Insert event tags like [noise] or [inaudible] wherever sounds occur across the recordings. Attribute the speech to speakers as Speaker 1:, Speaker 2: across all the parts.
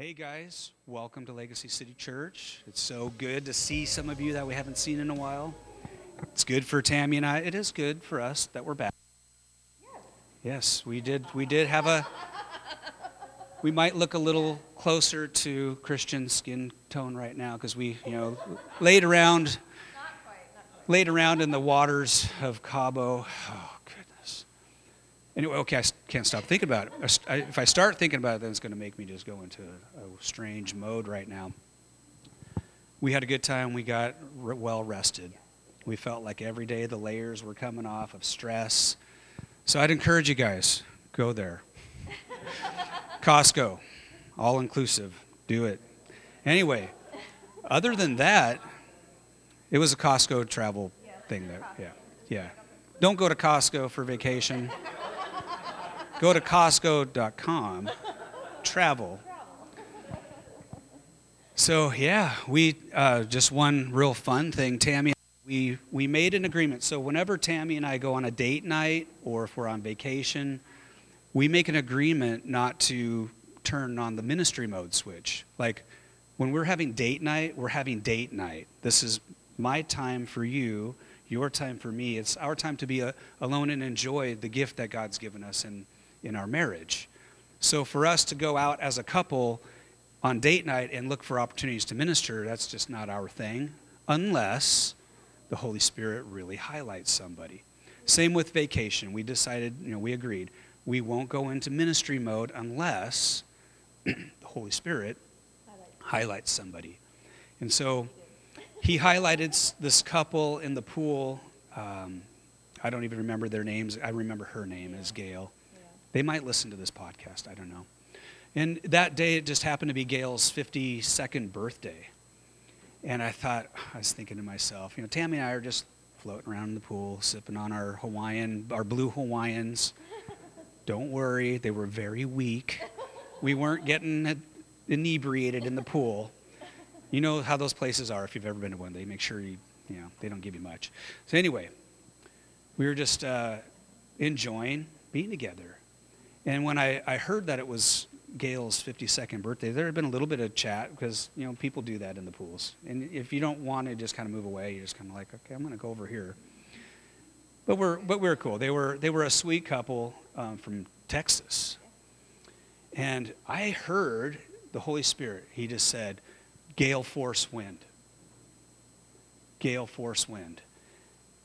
Speaker 1: Hey guys, welcome to Legacy City Church. It's so good to see some of you that we haven't seen in a while. It's good for Tammy and I. It is good for us that we're back. Yes, we did. We did have a. We might look a little closer to Christian skin tone right now because we, you know, laid around, laid around in the waters of Cabo. Oh. Anyway, okay, I can't stop thinking about it. I s- I- If I start thinking about it, then it's going to make me just go into a, a strange mode right now. We had a good time. We got well rested. We felt like every day the layers were coming off of stress. So I'd encourage you guys go there. [laughs] Costco, all inclusive. Do it. Anyway, other than that, it was a Costco travel thing there. Yeah. Yeah. Don't go to Costco for vacation. Go to Costco.com, travel. So yeah, we uh, just one real fun thing. Tammy, we we made an agreement. So whenever Tammy and I go on a date night, or if we're on vacation, we make an agreement not to turn on the ministry mode switch. Like when we're having date night, we're having date night. This is my time for you, your time for me. It's our time to be a, alone and enjoy the gift that God's given us in, in our marriage. So for us to go out as a couple on date night and look for opportunities to minister, that's just not our thing, unless the Holy Spirit really highlights somebody. Same with vacation. We decided, you know, we agreed we won't go into ministry mode unless [clears throat] the Holy Spirit highlights somebody. And so he highlighted this couple in the pool. Um, I don't even remember their names. I remember her name is Gail. They might listen to this podcast. I don't know. And that day, it just happened to be Gail's 52nd birthday. And I thought, I was thinking to myself, you know, Tammy and I are just floating around in the pool, sipping on our Hawaiian, our blue Hawaiians. Don't worry, they were very weak. We weren't getting inebriated in the pool. You know how those places are if you've ever been to one. They make sure you, you know, they don't give you much. So anyway, we were just uh, enjoying being together. And when I, I heard that it was Gail's 52nd birthday, there had been a little bit of chat because, you know, people do that in the pools. And if you don't want to just kind of move away, you're just kind of like, okay, I'm going to go over here. But we're, but we were cool. They were, they were a sweet couple um, from Texas. And I heard the Holy Spirit. He just said, gale force wind. Gale force wind.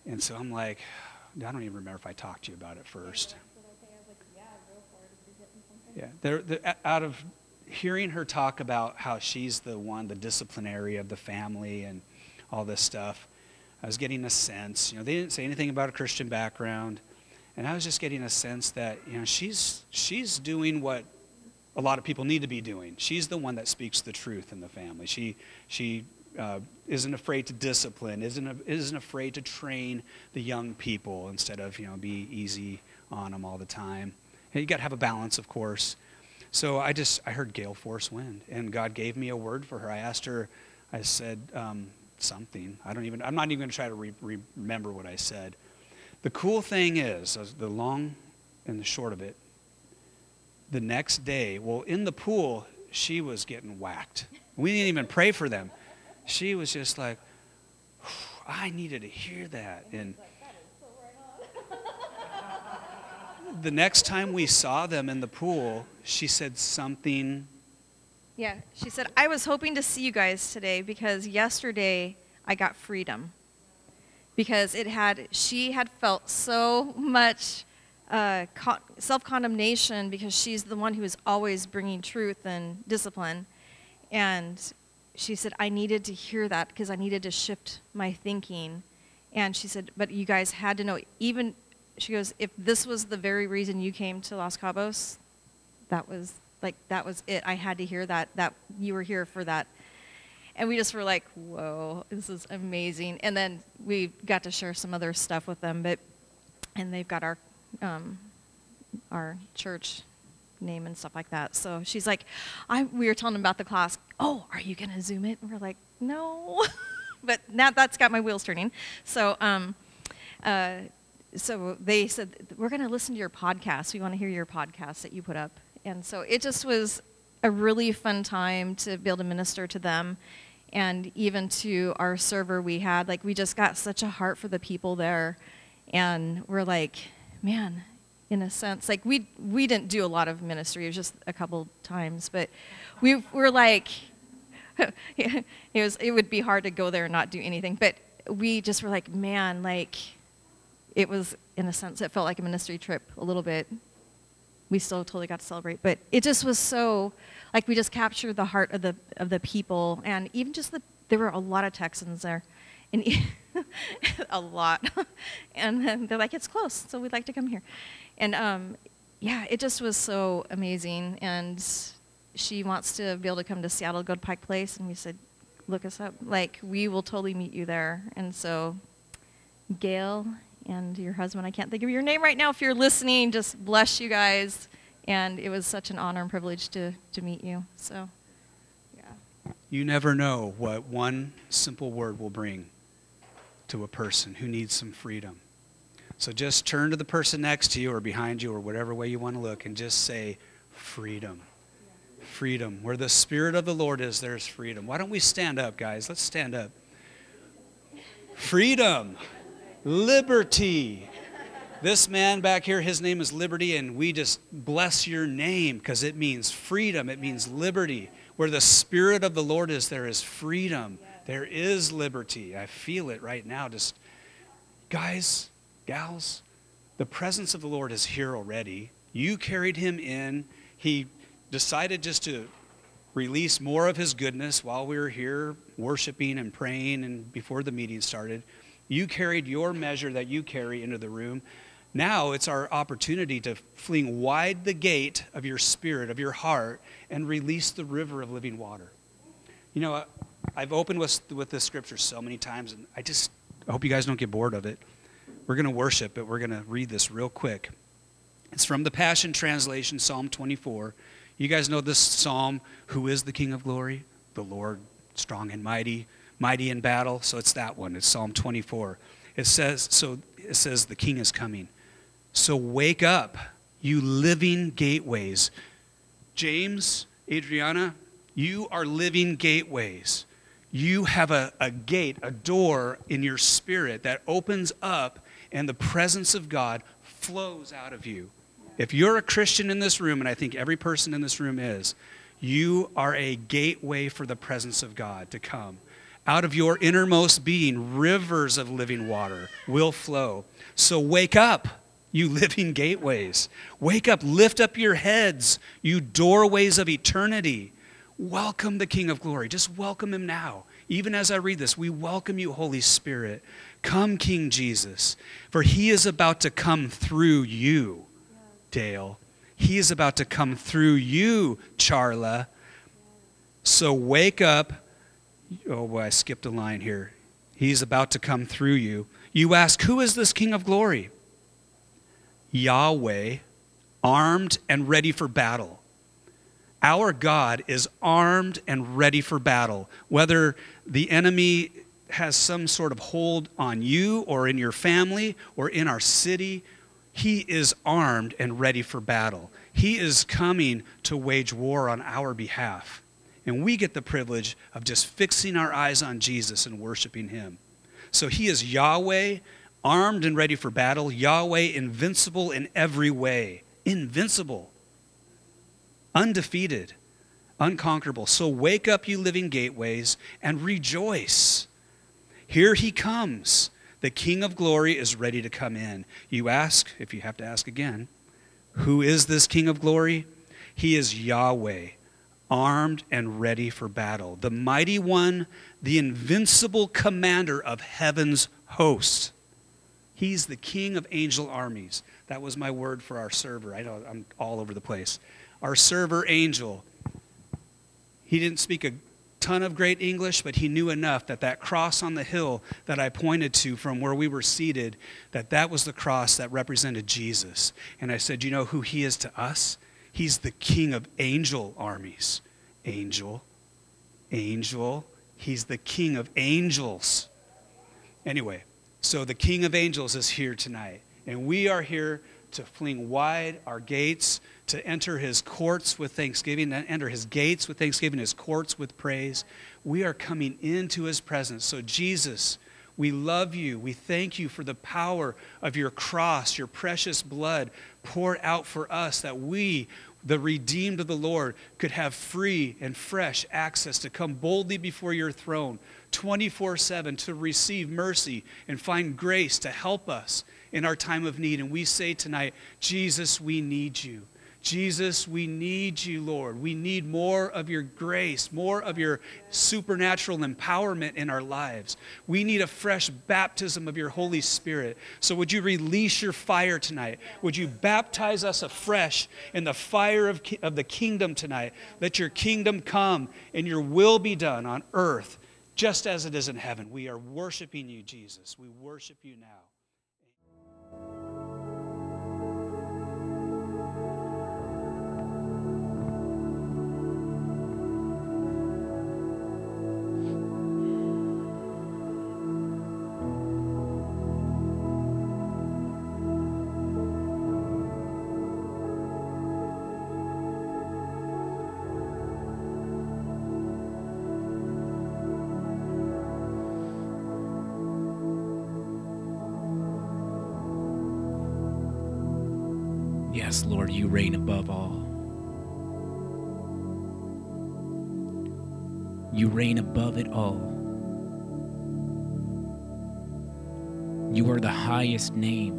Speaker 1: And so I'm like, [sighs] I don't even remember if I talked to you about it first. Yeah, they're, they're, out of hearing her talk about how she's the one, the disciplinary of the family and all this stuff, I was getting a sense. You know, they didn't say anything about a Christian background, and I was just getting a sense that you know she's she's doing what a lot of people need to be doing. She's the one that speaks the truth in the family. She she uh, isn't afraid to discipline, isn't isn't afraid to train the young people instead of you know be easy on them all the time. You got to have a balance, of course. So I just I heard gale force wind, and God gave me a word for her. I asked her, I said um, something. I don't even. I'm not even going to try to re- re- remember what I said. The cool thing is, the long and the short of it. The next day, well, in the pool, she was getting whacked. We didn't even pray for them. She was just like, I needed to hear that, and the next time we saw them in the pool, she said something.
Speaker 2: Yeah, she said, I was hoping to see you guys today because yesterday I got freedom. Because it had, she had felt so much uh, self condemnation because she's the one who is always bringing truth and discipline. And she said, I needed to hear that because I needed to shift my thinking. And she said, but you guys had to know, even, she goes, if this was the very reason you came to Los Cabos, that was like that was it. I had to hear that that you were here for that. And we just were like whoa this is amazing. And then we got to share some other stuff with them but and they've got our um, our church name and stuff like that. So she's like i we were telling them about the class. Oh are you gonna zoom it? And we're like no. [laughs] But now that's got my wheels turning. So um uh so they said we're going to listen to your podcast. We want to hear your podcast that you put up. And so it just was a really fun time to be able to minister to them and even to our server we had. Like we just got such a heart for the people there. And we're like man in a sense. Like we we didn't do a lot of ministry. It was just a couple times. But we were like [laughs] it was it would be hard to go there and not do anything. But we just were like man like it was in a sense it felt like a ministry trip a little bit. We still totally got to celebrate but it just was so like we just captured the heart of the of the people. And even just the there were a lot of texans there and [laughs] a lot. And they're like it's close so we'd like to come here. And um, yeah it just was so amazing. And she wants to be able to come to seattle go to pike place and we said look us up. Like we will totally meet you there. And so gail and your husband. I can't think of your name right now. If you're listening, just bless you guys. And it was such an honor and privilege to, to meet you. So, yeah.
Speaker 1: You never know what one simple word will bring to a person who needs some freedom. So just turn to the person next to you or behind you or whatever way you want to look and just say, freedom. Freedom. Where the Spirit of the Lord is, there's freedom. Why don't we stand up, guys? Let's stand up. Freedom liberty. This man back here, his name is Liberty, and we just bless your name because it means freedom, it means liberty. Where the Spirit of the Lord is, there is freedom, there is liberty. I feel it right now. Just, guys, gals, the presence of the Lord is here already. You carried him in. He decided just to release more of his goodness while we were here worshiping and praying and before the meeting started. You carried your measure that you carry into the room. Now it's our opportunity to fling wide the gate of your spirit, of your heart, and release the river of living water. You know, I've opened with, with this scripture so many times, and I just I hope you guys don't get bored of it. We're going to worship, but we're going to read this real quick. It's from the Passion Translation, Psalm 24. You guys know this psalm Who is the King of glory? The Lord, strong and mighty mighty in battle. So it's that one. It's Psalm 24. It says, so it says, the king is coming. So wake up, you living gateways. James, Adriana, you are living gateways. You have a, a gate, a door in your spirit that opens up, and the presence of God flows out of you. If you're a Christian in this room, and I think every person in this room is, you are a gateway for the presence of God to come. Out of your innermost being, rivers of living water will flow. So wake up, you [laughs] living gateways. Wake up, lift up your heads, you doorways of eternity. Welcome the King of Glory. Just welcome him now. Even as I read this, we welcome you, Holy Spirit. Come, King Jesus, for he is about to come through you, Dale. He is about to come through you, Charla. So wake up oh boy, I skipped a line here. He's about to come through you. You ask, Who is this King of glory? Yahweh, armed and ready for battle. Our God is armed and ready for battle. Whether the enemy has some sort of hold on you or in your family or in our city, he is armed and ready for battle. He is coming to wage war on our behalf. And we get the privilege of just fixing our eyes on Jesus and worshiping him. So he is Yahweh, armed and ready for battle, Yahweh, invincible in every way. Invincible, undefeated, unconquerable. So wake up, you living gateways, and rejoice. Here he comes. The King of glory is ready to come in. You ask, if you have to ask again, who is this King of glory? He is Yahweh armed and ready for battle. The mighty one, the invincible commander of heaven's hosts. He's the king of angel armies. That was my word for our server. I know I'm all over the place. Our server angel. He didn't speak a ton of great English, but he knew enough that that cross on the hill that I pointed to from where we were seated, that that was the cross that represented Jesus. And I said, "You know who he is to us? He's the king of angel armies. Angel, angel. He's the king of angels. Anyway, so the king of angels is here tonight. And we are here to fling wide our gates, to enter his courts with thanksgiving, to enter his gates with thanksgiving, his courts with praise. We are coming into his presence. So, Jesus, we love you. We thank you for the power of your cross, your precious blood poured out for us, that we, the redeemed of the Lord, could have free and fresh access to come boldly before your throne 24 7 to receive mercy and find grace to help us in our time of need. And we say tonight, Jesus, we need you. Jesus, we need you, Lord. We need more of your grace, more of your supernatural empowerment in our lives. We need a fresh baptism of your Holy Spirit. So, would you release your fire tonight? Would you baptize us afresh in the fire of, of the kingdom tonight? Let your kingdom come and your will be done on earth just as it is in heaven. We are worshiping you, Jesus. We worship you now.
Speaker 3: Reign above all. You reign above it all. You are the highest name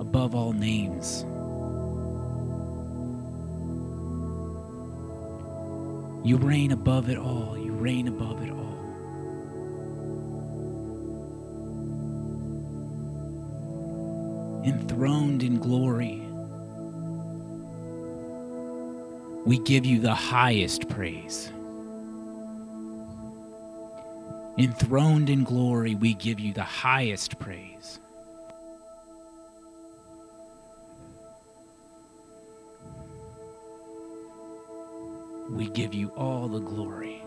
Speaker 3: above all names. You reign above it all. You reign above it all. enthroned in glory. We give you the highest praise. Enthroned in glory, we give you the highest praise. We give you all the glory.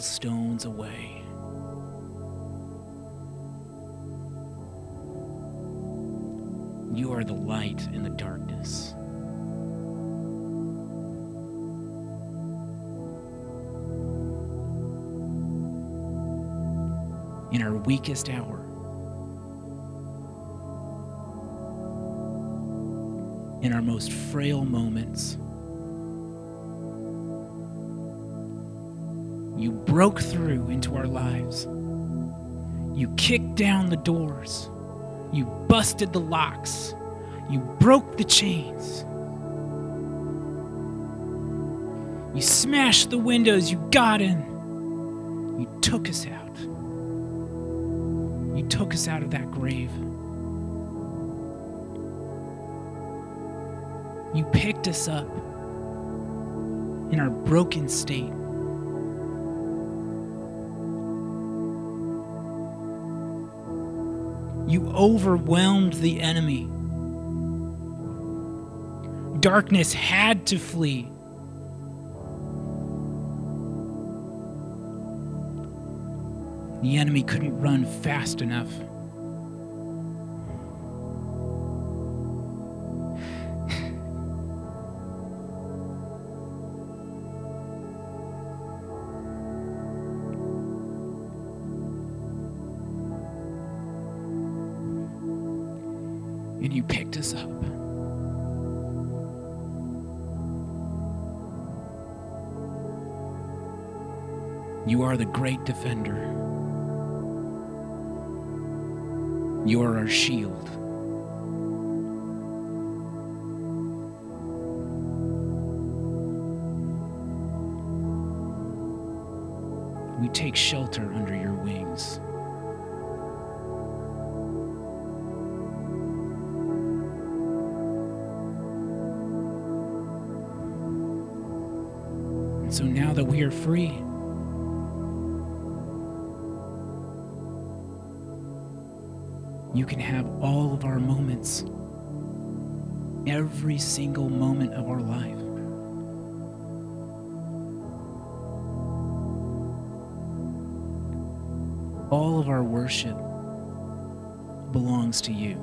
Speaker 3: Stones away. You are the light in the darkness. In our weakest hour, in our most frail moments, broke through into our lives. You kicked down the doors. You busted the locks. You broke the chains. You smashed the windows. You got in. You took us out. You took us out of that grave. You picked us up in our broken state. Overwhelmed the enemy. Darkness had to flee. The enemy couldn't run fast enough. Defender. You are our shield. We take shelter under your wings. And so now that we are free, you can have all of our moments. every single moment of our life. All of our worship belongs to you.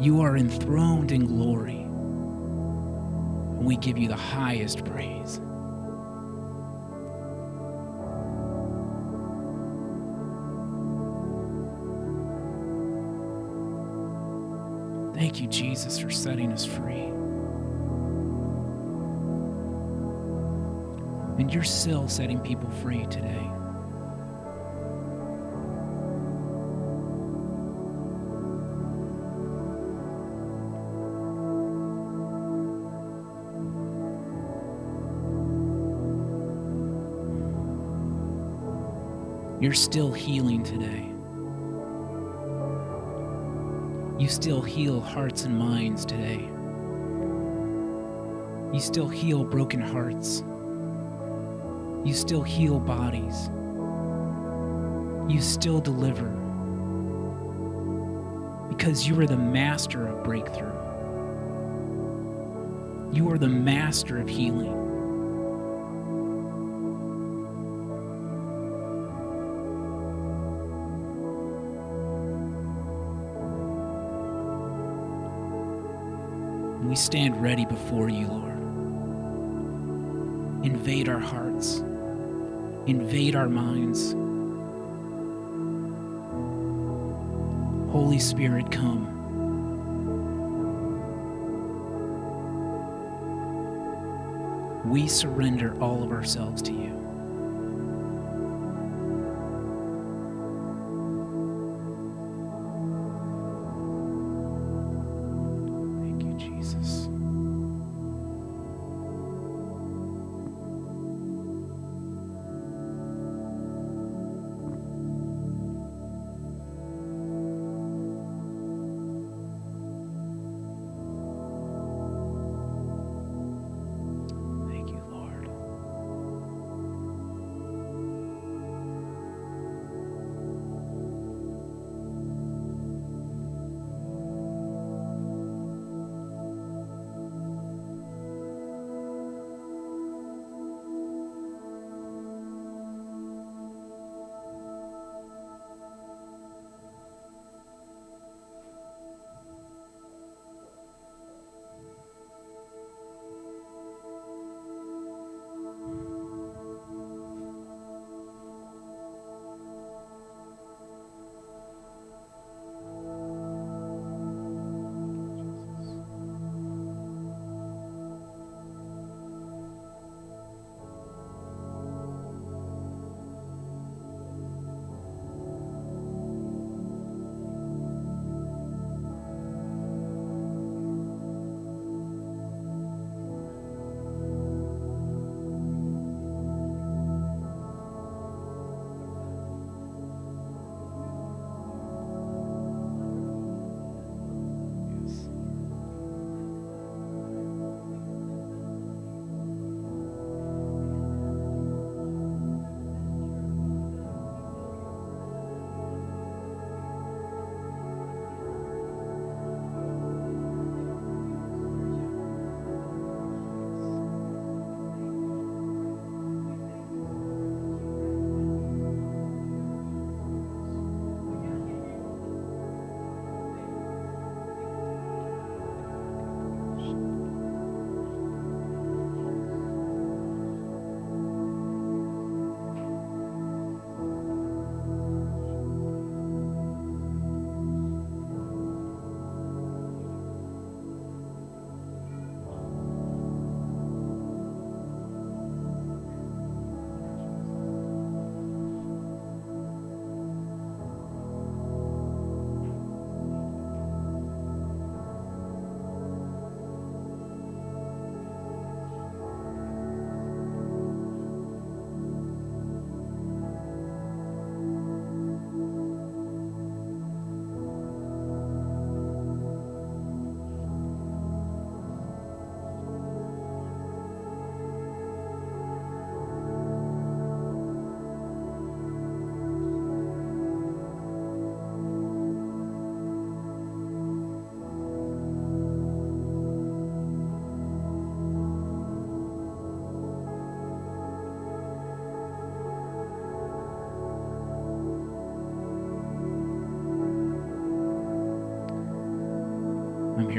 Speaker 3: You are enthroned in glory. We give you the highest praise. Thank you, Jesus, for setting us free. And you're still setting people free today. You're still healing today. You still heal hearts and minds today. You still heal broken hearts. You still heal bodies. You still deliver. Because you are the master of breakthrough. You are the master of healing. We stand ready before you, Lord. Invade our hearts, invade our minds. Holy Spirit, come. We surrender all of ourselves to you.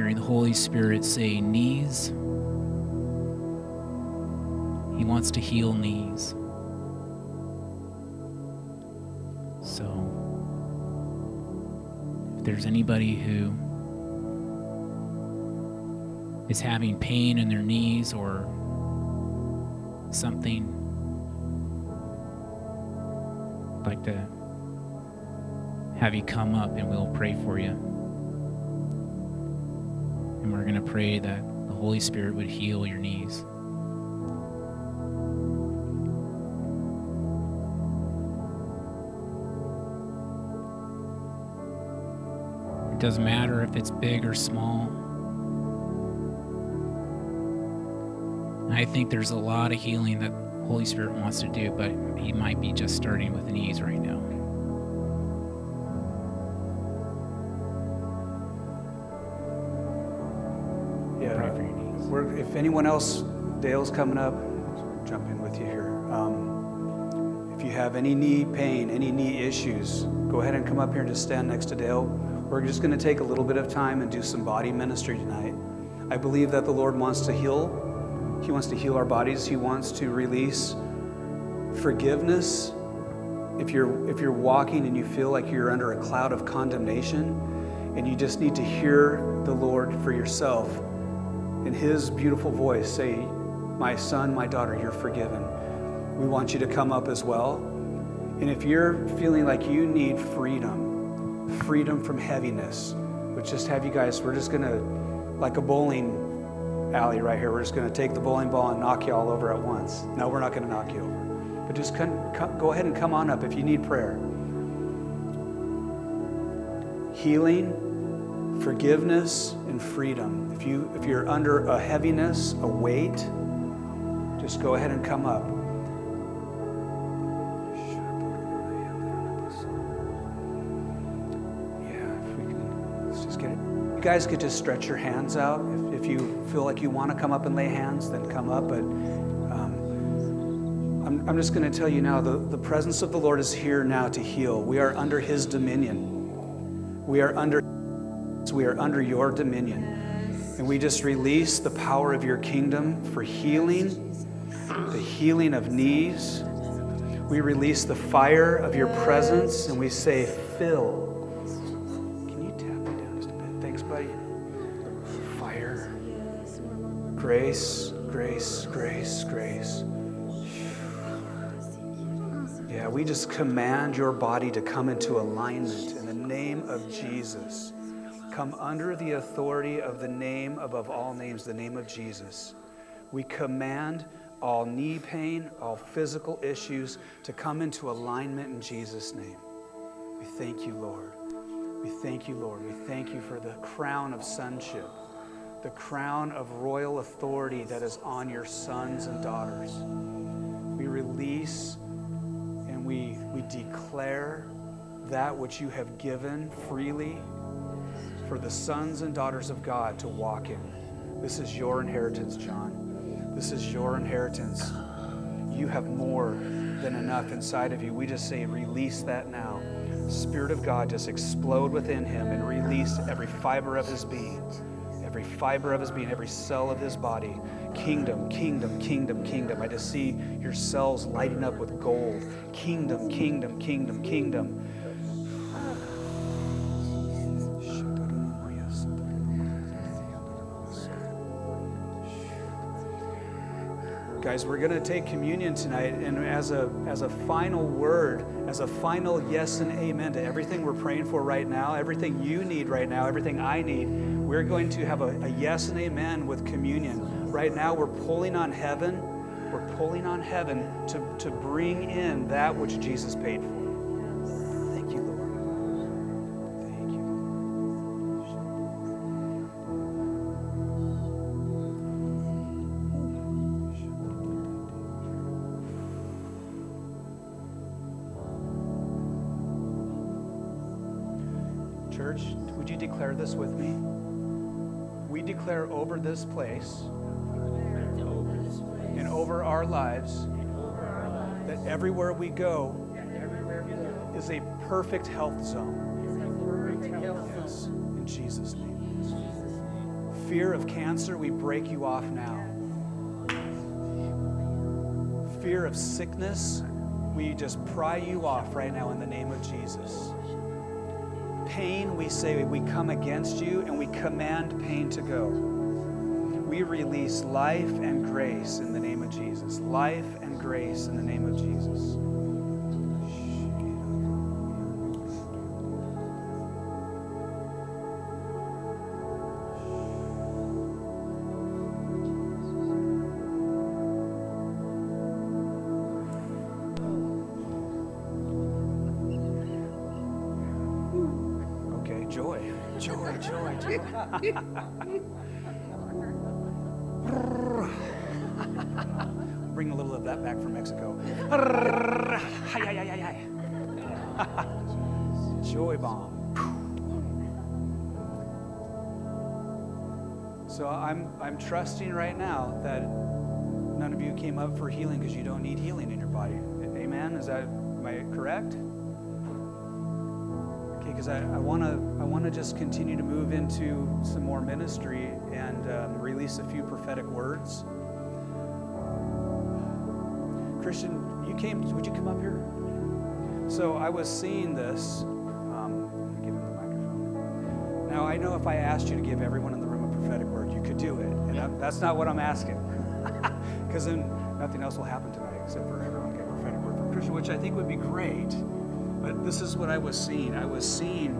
Speaker 3: Hearing the Holy Spirit say knees. He wants to heal knees. So, if there's anybody who is having pain in their knees or something, I'd like to have you come up and we'll pray for you. And we're going to pray that the Holy Spirit would heal your knees. It doesn't matter if it's big or small. I think there's a lot of healing that Holy Spirit wants to do, but He might be just starting with the knees right now.
Speaker 1: Anyone else, Dale's coming up, jump in with you here. Um, if you have any knee pain, any knee issues, go ahead and come up here and just stand next to Dale. We're just going to take a little bit of time and do some body ministry tonight. I believe that the Lord wants to heal. He wants to heal our bodies. He wants to release forgiveness. If you're if you're walking and you feel like you're under a cloud of condemnation, and you just need to hear the Lord for yourself His beautiful voice say, My son, my daughter, you're forgiven. We want you to come up as well. And if you're feeling like you need freedom, freedom from heaviness, let's just have you guys, we're just gonna, like a bowling alley right here, we're just gonna take the bowling ball and knock you all over at once. No, we're not gonna knock you over. But just come, come, go ahead and come on up if you need prayer. Healing, forgiveness, and freedom. If you if you're under a heaviness, a weight, just go ahead and come up. Yeah, if we can, let's just get it. You guys could just stretch your hands out. If, if you feel like you want to come up and lay hands, then come up. But um, I'm, I'm just going to tell you now the, the presence of the Lord is here now to heal. We are under His dominion. We are under we are under your dominion. And we just release the power of your kingdom for healing, the healing of knees. We release the fire of your presence and we say, fill. Can you tap me down just a bit? Thanks, buddy. Fire. Grace, grace, grace, grace. Yeah, we just command your body to come into alignment in the name of Jesus. Come under the authority of the name above all names, the name of Jesus. We command all knee pain, all physical issues to come into alignment in Jesus' name. We thank you, Lord. We thank you, Lord. We thank you for the crown of sonship, the crown of royal authority that is on your sons and daughters. We release and we, we declare that which you have given freely for the sons and daughters of God to walk in. This is your inheritance, John. This is your inheritance. You have more than enough inside of you. We just say, release that now. Spirit of God, just explode within him and release every fiber of his being, every fiber of his being, every cell of his body. Kingdom, kingdom, kingdom, kingdom. I just see your cells lighting up with gold. Kingdom, kingdom, kingdom, kingdom. Guys, we're going to take communion tonight, and as a, as a final word, as a final yes and amen to everything we're praying for right now, everything you need right now, everything I need, we're going to have a, a yes and amen with communion. Right now, we're pulling on heaven. We're pulling on heaven to, to bring in that which Jesus paid for. Declare this with me? We declare over this place and over our lives that everywhere we go is a perfect health zone. In Jesus' name. Fear of cancer, we break you off now. Fear of sickness, we just pry you off right now in the name of Jesus. Pain, we say we come against you and we command pain to go. We release life and grace in the name of Jesus. Life and grace in the name of Jesus. Joy, joy, joy. Bring a little of that back from Mexico. [laughs] Joy bomb. So I'm I'm trusting right now that none of you came up for healing because you don't need healing in your body. Amen. Is that am I correct? Because I, I want to I want to just continue to move into some more ministry and um, release a few prophetic words. Christian, you came. Would you come up here? So I was seeing this. Um, give him the microphone. Now I know if I asked you to give everyone in the room a prophetic word, you could do it, and that- that's not what I'm asking. [laughs] Because then nothing else will happen tonight except for everyone get a prophetic word from Christian, which I think would be great. But this is what I was seeing. I was seeing,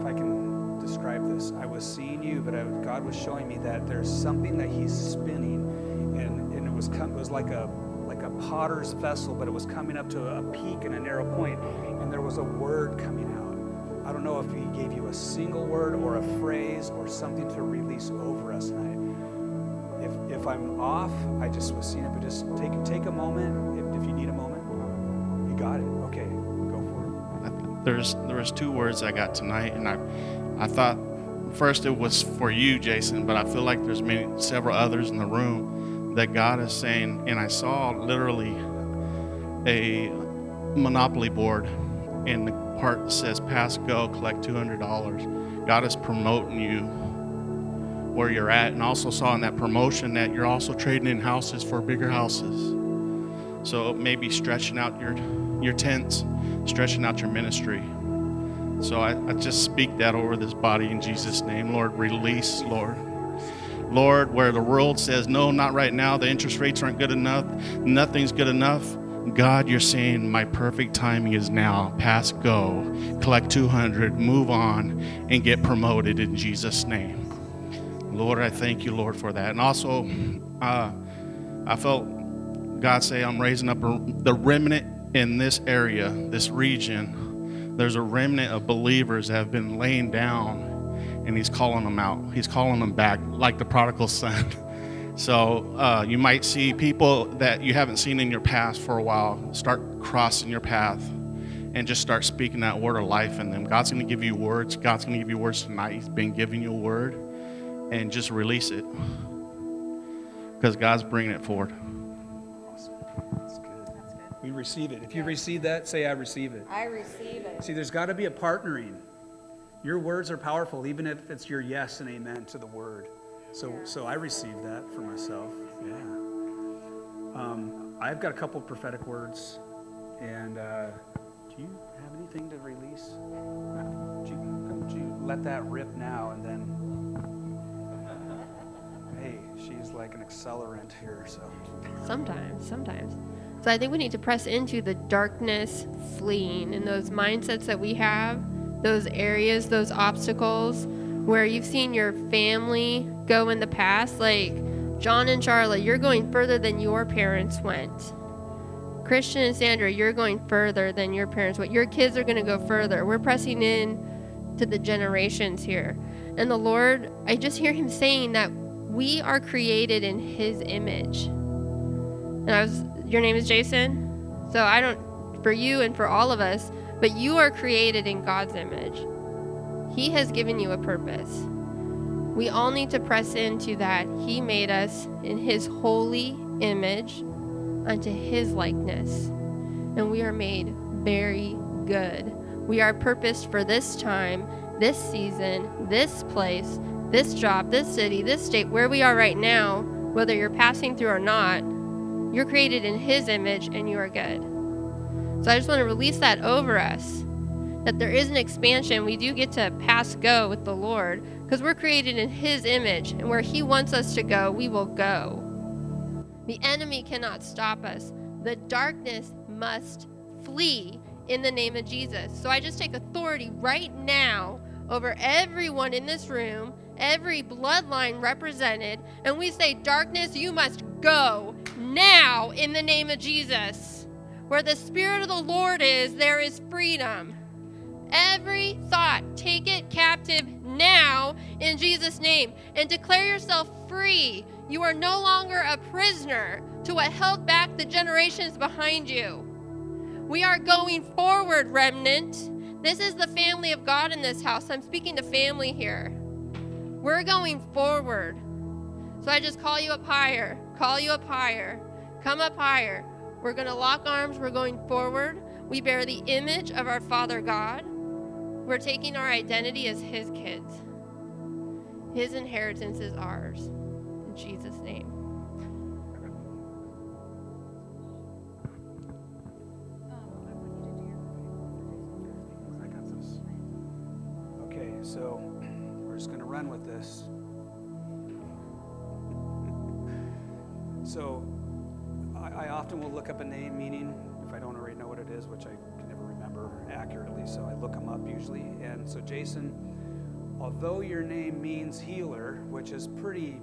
Speaker 1: if I can describe this, I was seeing you, but I, God was showing me that there's something that He's spinning, and, and it was com- it was like a like a potter's vessel, but it was coming up to a peak and a narrow point, and there was a word coming out. I don't know if He gave you a single word or a phrase or something to release over us tonight. If, if I'm off, I just was seeing it, but just take take a moment. If, if you need a moment, you got it. Okay.
Speaker 4: There's there was two words I got tonight, and I I thought first it was for you, Jason, but I feel like there's many several others in the room that God is saying, and I saw literally a monopoly board, and the part that says pass go collect two hundred dollars. God is promoting you where you're at, and also saw in that promotion that you're also trading in houses for bigger houses. So maybe stretching out your your tents, stretching out your ministry. So I, I just speak that over this body in Jesus' name. Lord, release, Lord. Lord, where the world says, no, not right now, the interest rates aren't good enough, nothing's good enough. God, you're saying my perfect timing is now. Pass go, collect 200, move on, and get promoted in Jesus' name. Lord, I thank you, Lord, for that. And also, uh, I felt God say, I'm raising up a, the remnant in this area, this region. There's a remnant of believers that have been laying down, and He's calling them out. He's calling them back, like the prodigal son. [laughs] So uh, you might see people that you haven't seen in your past for a while start crossing your path and just start speaking that word of life in them. God's going to give you words. God's going to give you words tonight. He's been giving you a word, and just release it because God's bringing it forward.
Speaker 1: Awesome. That's good. We receive it. If you receive that, say, I receive it.
Speaker 5: I receive it.
Speaker 1: See, there's got to be a partnering. Your words are powerful, even if it's your yes and amen to the word. So, so I receive that for myself. Yeah. Um, I've got a couple prophetic words, and uh, do you have anything to release? No. Would you, would you let that rip now, and then? Hey, she's like an accelerant here, so.
Speaker 5: Sometimes, sometimes. So I think we need to press into the darkness fleeing and those mindsets that we have, those areas, those obstacles where you've seen your family go in the past. Like John and Charlotte, you're going further than your parents went. Christian and Sandra, you're going further than your parents went. Your kids are going to go further. We're pressing in to the generations here. And the Lord, I just hear him saying that we are created in his image. And I was your name is Jason. So I don't for you and for all of us, but you are created in God's image. He has given you a purpose. We all need to press into that. He made us in his holy image unto his likeness. And we are made very good. We are purposed for this time, this season, this place, this job, this city, this state, where we are right now, whether you're passing through or not, you're created in His image and you are good. So I just want to release that over us that there is an expansion. We do get to pass go with the Lord because we're created in His image, and where He wants us to go, we will go. The enemy cannot stop us. The darkness must flee in the name of Jesus. So I just take authority right now over everyone in this room, every bloodline represented, and we say, Darkness, you must go now in the name of Jesus. Where the Spirit of the Lord is, there is freedom. Every thought, take it captive now in Jesus' name and declare yourself free. You are no longer a prisoner to what held back the generations behind you. We are going forward, remnant. This is the family of God in this house. I'm speaking to family here. We're going forward. So I just call you up higher, call you up higher, come up higher. We're going to lock arms. We're going forward. We bear the image of our Father God. We're taking our identity as His kids. His inheritance is ours. In Jesus' name.
Speaker 1: Okay, so [clears throat] we're just going to run with this. So I, I often will look up a name meaning if I don't already know what it is, which I can never remember accurately. So I look them up usually. And so, Jason, although your name means healer, which is pretty,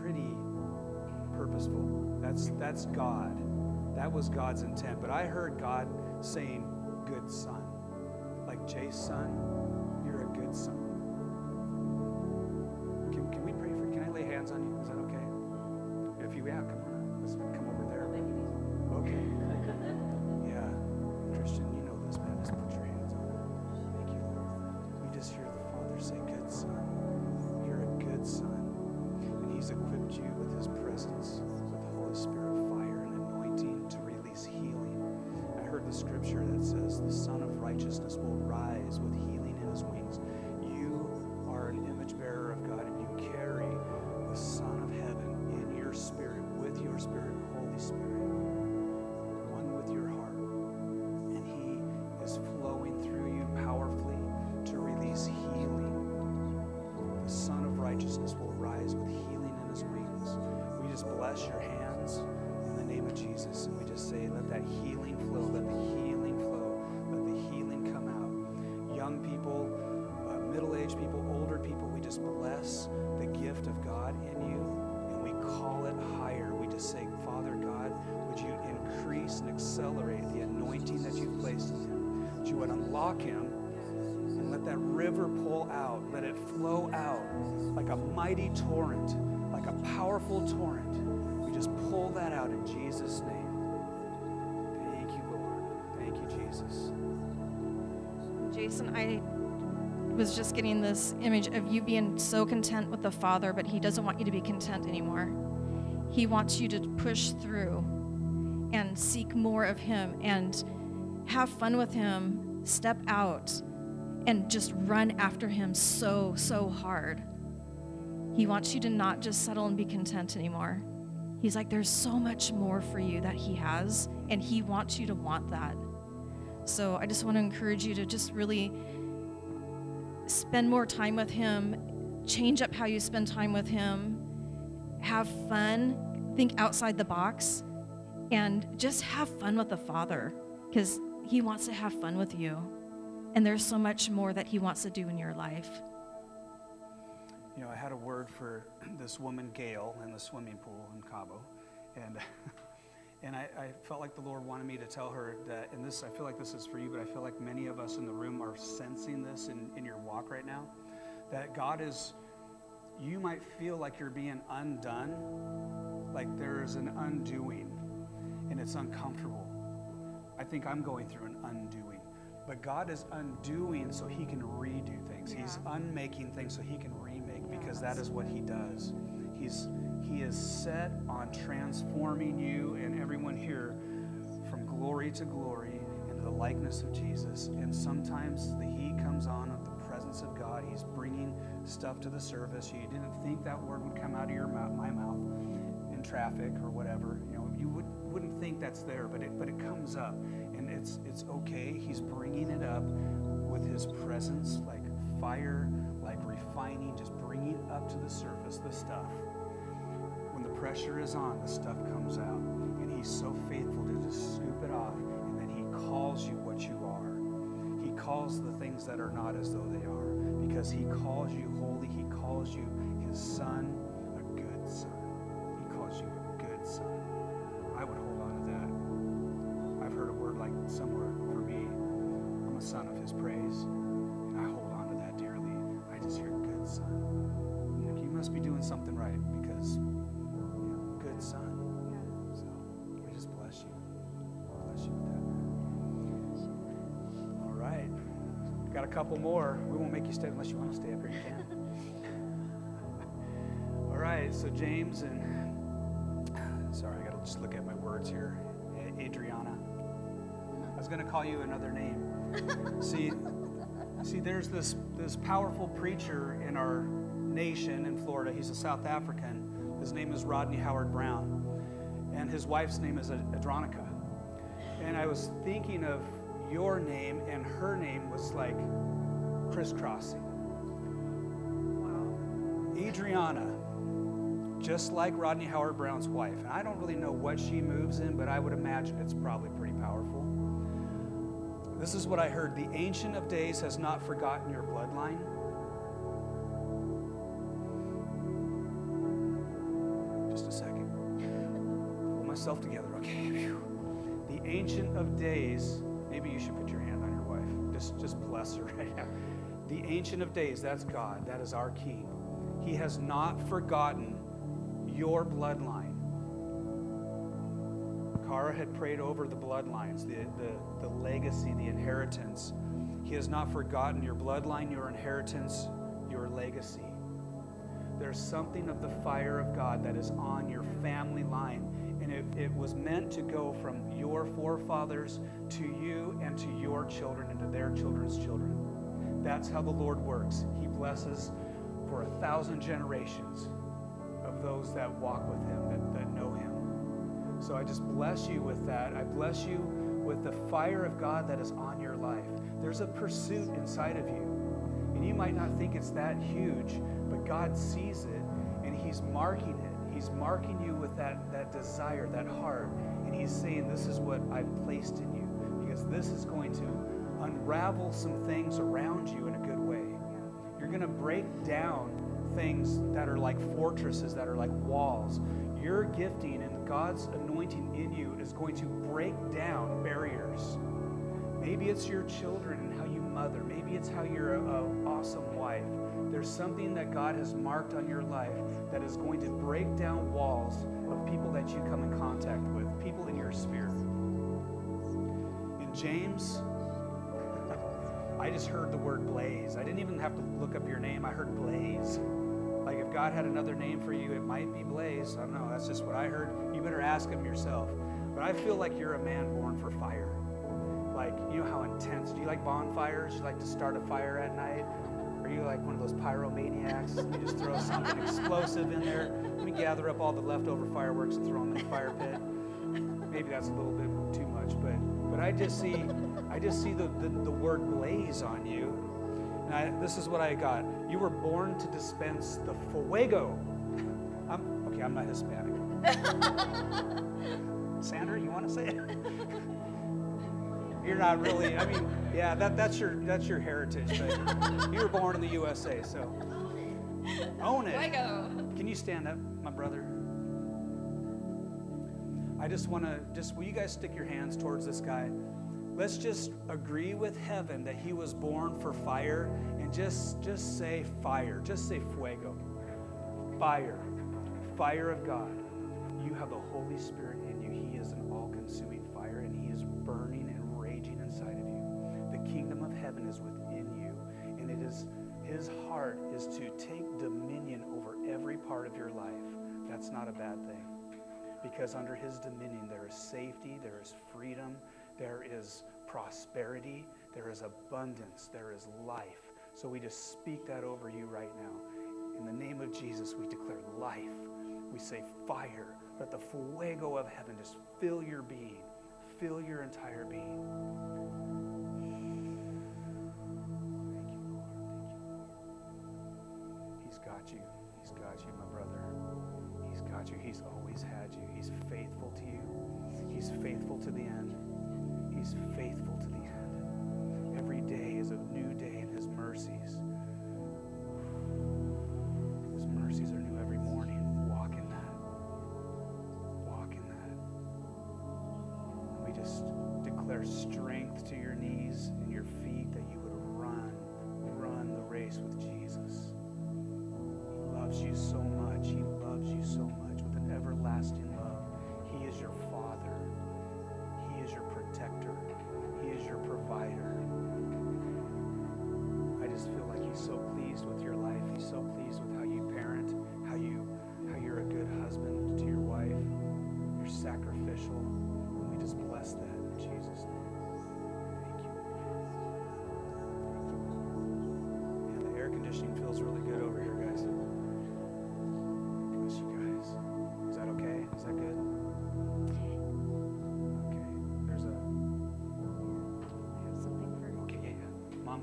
Speaker 1: pretty purposeful, that's, that's God. That was God's intent. But I heard God saying, good son. Like Jay's son, you're a good son. You, you him and let that river pull out. Let it flow out like a mighty torrent, like a powerful torrent. We just pull that out in Jesus' name. Thank you, Lord. Thank you, Jesus.
Speaker 2: Jason, I was just getting this image of you being so content with the Father, but He doesn't want you to be content anymore. He wants you to push through and seek more of Him and have fun with Him, step out, and just run after Him so, so hard. He wants you to not just settle and be content anymore. He's like, there's so much more for you that He has, and He wants you to want that. So I just want to encourage you to just really spend more time with Him, change up how you spend time with Him, have fun, think outside the box, and just have fun with the Father because He wants to have fun with you. And there's so much more that He wants to do in your life.
Speaker 1: You know, I had a word for [clears throat] this woman, Gail, in the swimming pool in Cabo. And, [laughs] and I, I felt like the Lord wanted me to tell her that, and this, I feel like this is for you, but I feel like many of us in the room are sensing this in, in your walk right now. That God is, you might feel like you're being undone, like there is an undoing, and it's uncomfortable. I think I'm going through an undoing. But God is undoing so He can redo things. He's unmaking things so He can remake because that is what He does. He's He is set on transforming you and everyone here from glory to glory into the likeness of Jesus. And sometimes the heat comes on of the presence of God. He's bringing stuff to the surface. You didn't think that word would come out of your mouth, my mouth in traffic or whatever. You know, wouldn't think that's there, but it, but it comes up, and it's it's okay. He's bringing it up with His presence, like fire, like refining, just bringing up to the surface the stuff. When the pressure is on, the stuff comes out, and He's so faithful to just scoop it off, and then He calls you what you are. He calls the things that are not as though they are, because He calls you holy. He calls you His Son, couple more. We won't make you stay unless you want to stay up here. You can. [laughs] All right. So James and sorry, I got to just look at my words here. Adriana. I was going to call you another name. [laughs] see, see, there's this this powerful preacher in our nation in Florida. He's a South African. His name is Rodney Howard-Browne, and his wife's name is Adronica. And I was thinking of your name, and her name was like crisscrossing. Adriana, just like Rodney Howard-Browne's wife. And I don't really know what she moves in, but I would imagine it's probably pretty powerful. This is what I heard The Ancient of Days has not forgotten your bloodline. Just a second. Pull myself together, okay? [laughs] The Ancient of Days, maybe you should put your hand on your wife. Just, just bless her [laughs] right now. The Ancient of Days, that's God, that is our King. He has not forgotten your bloodline. Kara had prayed over the bloodlines, the, the, the legacy, the inheritance. He has not forgotten your bloodline, your inheritance, your legacy. There's something of the fire of God that is on your family line. And it, it was meant to go from your forefathers to you and to your children and to their children's children. That's how the Lord works. He blesses for a thousand generations of those that walk with Him, that, that know Him. So I just bless you with that. I bless you with the fire of God that is on your life. There's a pursuit inside of you. And you might not think it's that huge, but God sees it and He's marking it. He's marking you with that, that desire, that heart. And He's saying, This is what I've placed in you. Because this is going to unravel some things around you in a good way. You're going to break down things that are like fortresses, that are like walls. Your gifting and God's anointing in you is going to break down barriers. Maybe it's your children and how you mother. Maybe it's how you're an awesome wife. There's something that God has marked on your life that is going to break down walls of people that you come in contact with, people in your sphere. In James, I just heard the word blaze. I didn't even have to look up your name. I heard blaze. Like if God had another name for you, it might be Blaze. I don't know. That's just what I heard. You better ask him yourself. But I feel like you're a man born for fire. Like, you know how intense. Do you like bonfires? Do you like to start a fire at night? Like one of those pyromaniacs? You just throw something [laughs] explosive in there. Let me gather up all the leftover fireworks and throw them in the fire pit. Maybe that's a little bit too much, but but I just see I just see the, the, the word blaze on you. And I, this is what I got. You were born to dispense the fuego. I'm, okay, I'm not Hispanic. [laughs] Sandra, you want to say it? [laughs] You're not really. I mean, yeah, that, that's your that's your heritage. But you were born in the USA, so own it.
Speaker 2: Fuego.
Speaker 1: Can you stand up, my brother? I just want to just will you guys stick your hands towards this guy? Let's just agree with heaven that he was born for fire and just just say fire. Just say fuego. Fire. Fire of God. You have the Holy Spirit in you. He is an all-consuming kingdom of heaven is within you and it is his heart is to take dominion over every part of your life. That's not a bad thing because under his dominion there is safety, there is freedom, there is prosperity, there is abundance, there is life. So we just speak that over you right now. In the name of Jesus, we declare life. We say fire. Let the fuego of heaven just fill your being, fill your entire being. Got you. He's always had you. He's faithful to you. He's faithful to the end. He's faithful to the end. Every day is a new day in His mercies.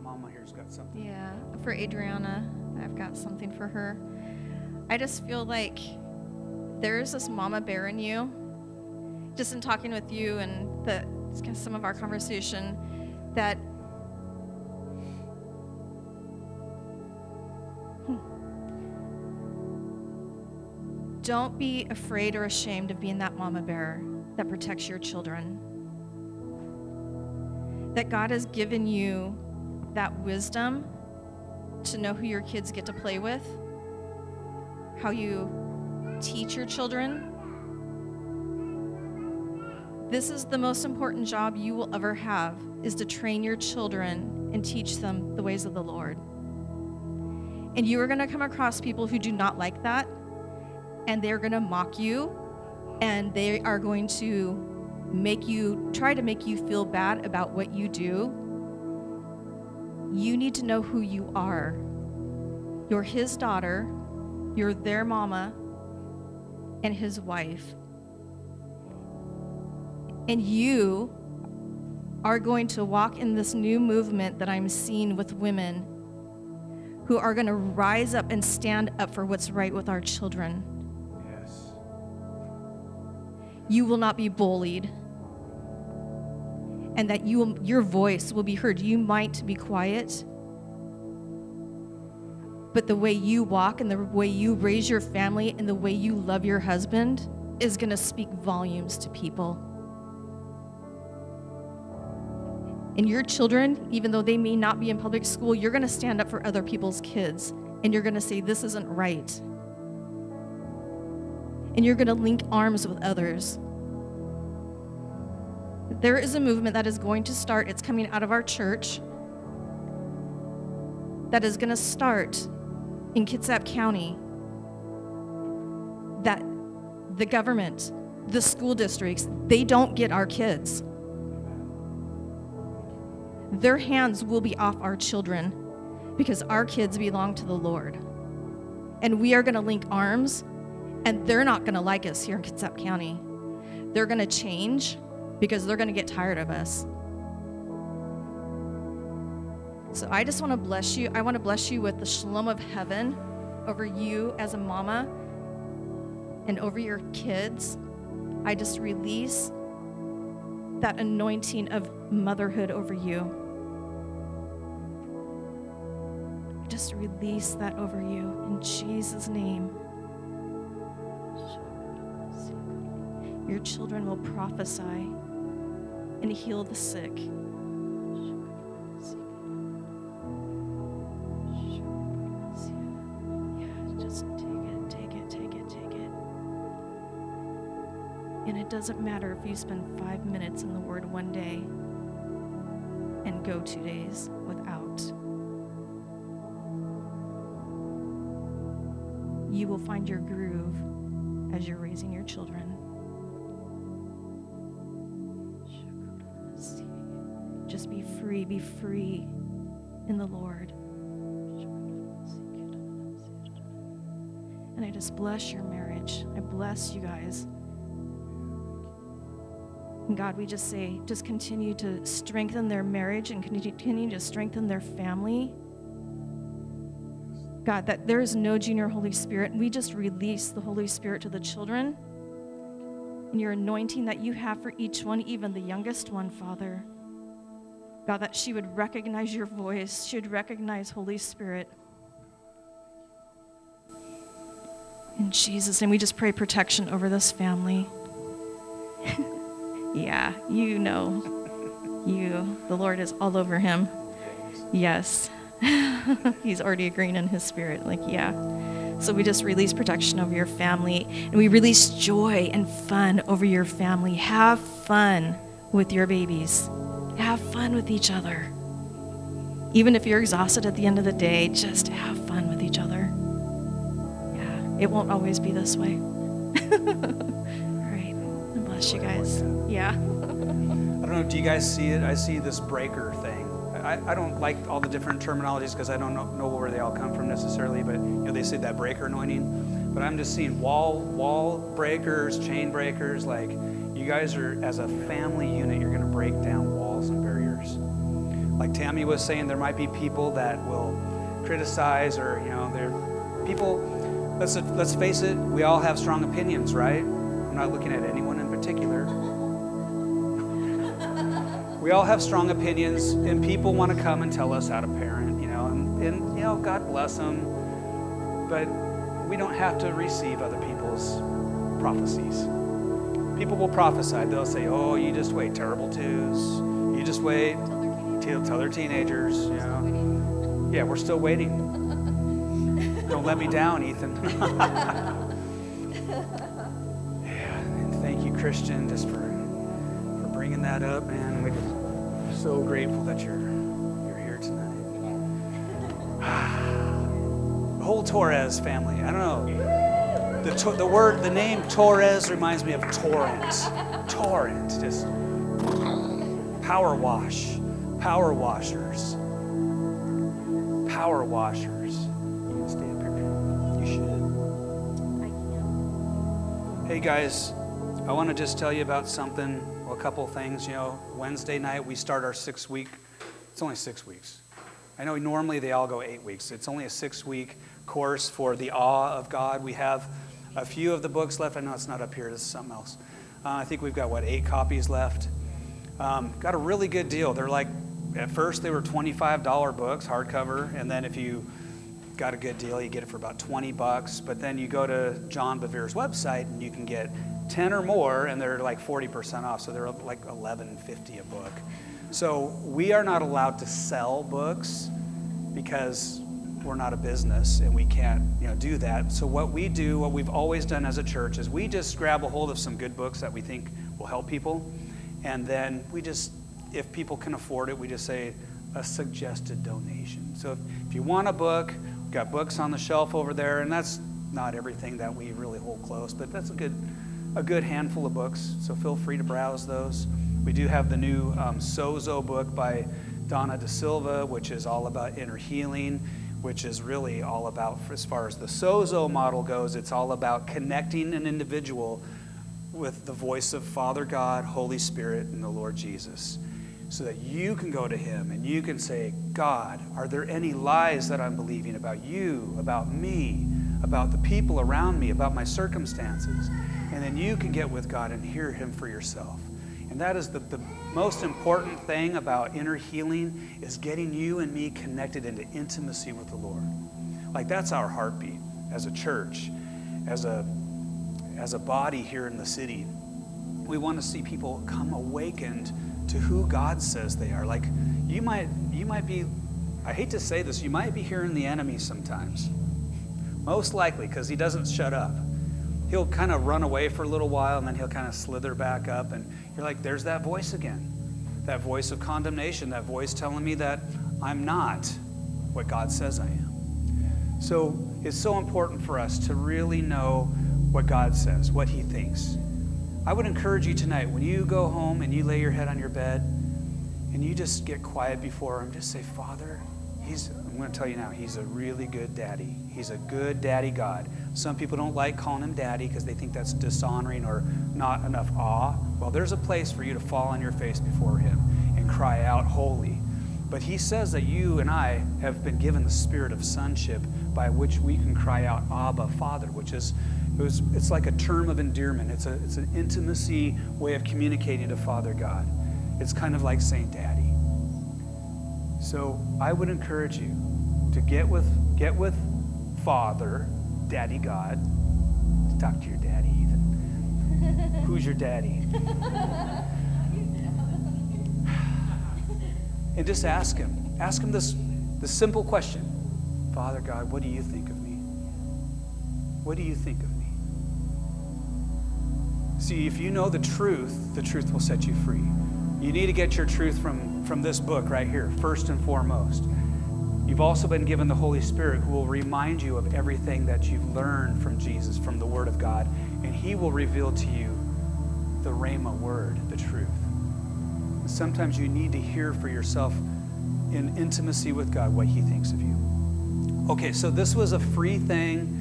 Speaker 1: Mama here's got something.
Speaker 2: Yeah, for Adriana, I've got something for her. I just feel like there's this mama bear in you. Just in talking with you and the some of our conversation, that Hmm. don't be afraid or ashamed of being that mama bear that protects your children. That God has given you that wisdom to know who your kids get to play with, how you teach your children. This is the most important job you will ever have is to train your children and teach them the ways of the Lord. And you are going to come across people who do not like that and they're going to mock you and they are going to make you try to make you feel bad about what you do you need to know who you are. You're his daughter, you're their mama, and his wife. And you are going to walk in this new movement that I'm seeing with women who are going to rise up and stand up for what's right with our children.
Speaker 1: Yes.
Speaker 2: You will not be bullied. And that you your voice will be heard. You might be quiet, but the way you walk and the way you raise your family and the way you love your husband is going to speak volumes to people. And your children, even though they may not be in public school, you're going to stand up for other people's kids and you're going to say, This isn't right. And you're going to link arms with others. There is a movement that is going to start, it's coming out of our church, that is going to start in Kitsap County. That the government, the school districts, they don't get our kids. Their hands will be off our children because our kids belong to the Lord. And we are going to link arms, and they're not going to like us here in Kitsap County. They're going to change because they're going to get tired of us. So I just want to bless you. I want to bless you with the shalom of heaven over you as a mama and over your kids. I just release that anointing of motherhood over you. Just release that over you in Jesus' name. Your children will prophesy and heal the sick. Yeah, just take it, take it, take it, take it. And it doesn't matter if you spend five minutes in the Word one day and go two days without. You will find your groove as you're raising your children. just be free, be free in the Lord. And I just bless your marriage. I bless you guys. And God, we just say, just continue to strengthen their marriage and continue to strengthen their family. God, that there is no junior Holy Spirit. We just release the Holy Spirit to the children and your anointing that you have for each one, even the youngest one, Father. God, that she would recognize your voice, she would recognize Holy Spirit. In Jesus' name, we just pray protection over this family. [laughs] yeah, you know. You, the Lord is all over him. Yes. [laughs] He's already agreeing in his spirit. Like, yeah. So we just release protection over your family and we release joy and fun over your family. Have fun with your babies, have fun with each other. Even if you're exhausted at the end of the day, just have fun with each other. Yeah, it won't always be this way. [laughs] All right. Bless you guys. Yeah.
Speaker 1: I don't know. Do you guys see it? I see this breaker thing. I, I don't like all the different terminologies because I don't know, know where they all come from necessarily, but you know they say that breaker anointing. But I'm just seeing wall wall breakers, chain breakers. Like you guys are as a family unit, you're going to break down walls and barriers. Like Tammy was saying, there might be people that will criticize or you know they're people. Let's let's face it, we all have strong opinions, right? I'm not looking at anyone in particular. [laughs] We all have strong opinions, and people want to come and tell us how to parent, you know, and, and you know, God bless them. But we don't have to receive other people's prophecies. People will prophesy. They'll say, "Oh, you just wait, terrible twos. You just wait till tell their teenagers." You know, yeah, we're still waiting. [laughs] don't let me down, Ethan. [laughs] yeah, and thank you, Christian, just for for bringing that up, man. We're so grateful that you're you're here tonight. [sighs] the whole Torres family. I don't know. The, to, the word, the name Torres reminds me of torrent. Torrent, just power wash, power washers, power washers. You can stay up here. You should. Hey guys, I want to just tell you about something, well, a couple things. You know, Wednesday night we start our six week. It's only six weeks. I know normally they all go eight weeks. It's only a six week course for the awe of God. We have a few of the books left. I know it's not up here, this is something else. Uh, I think we've got, what, eight copies left. Um, got a really good deal. They're like, at first they were $25 books, hardcover, and then if you got a good deal, you get it for about 20 bucks. But then you go to John Bevere's website and you can get 10 or more, and they're like 40% off. So they're like 11.50 a book. So we are not allowed to sell books because we're not a business and we can't you know do that so what we do what we've always done as a church is we just grab a hold of some good books that we think will help people and then we just if people can afford it we just say a suggested donation. So if, if you want a book we've got books on the shelf over there and that's not everything that we really hold close but that's a good a good handful of books. So feel free to browse those. We do have the new um, sozo book by Dawna De Silva which is all about inner healing which is really all about, as far as the sozo model goes, it's all about connecting an individual with the voice of Father God, Holy Spirit, and the Lord Jesus. So that you can go to Him and you can say, God, are there any lies that I'm believing about you, about me, about the people around me, about my circumstances? And then you can get with God and hear Him for yourself. And that is the, the most important thing about inner healing is getting you and me connected into intimacy with the Lord. Like that's our heartbeat as a church, as a as a body here in the city. We want to see people come awakened to who God says they are. Like you might you might be I hate to say this, you might be hearing the enemy sometimes. Most likely because he doesn't shut up he'll kind of run away for a little while and then he'll kind of slither back up and you're like there's that voice again that voice of condemnation that voice telling me that i'm not what god says i am so it's so important for us to really know what god says what he thinks i would encourage you tonight when you go home and you lay your head on your bed and you just get quiet before him just say father he's I'm going to tell you now, He's a really good daddy. He's a good daddy God. Some people don't like calling Him daddy because they think that's dishonoring or not enough awe. Well, there's a place for you to fall on your face before Him and cry out, Holy. But He says that you and I have been given the spirit of sonship by which we can cry out, Abba, Father, which is it was, it's like a term of endearment. It's, a, it's an intimacy way of communicating to Father God. It's kind of like saying daddy. So I would encourage you to get with, get with Father, Daddy God, to talk to your daddy even. [laughs] Who's your daddy? and just ask him. Ask him this, this simple question Father God, what do you think of me? What do you think of me? See, if you know the truth, the truth will set you free. You need to get your truth from, from this book right here, first and foremost. You've also been given the Holy Spirit who will remind you of everything that you've learned from Jesus, from the Word of God, and He will reveal to you the Rhema word, the truth. Sometimes you need to hear for yourself in intimacy with God what He thinks of you. Okay, so this was a free thing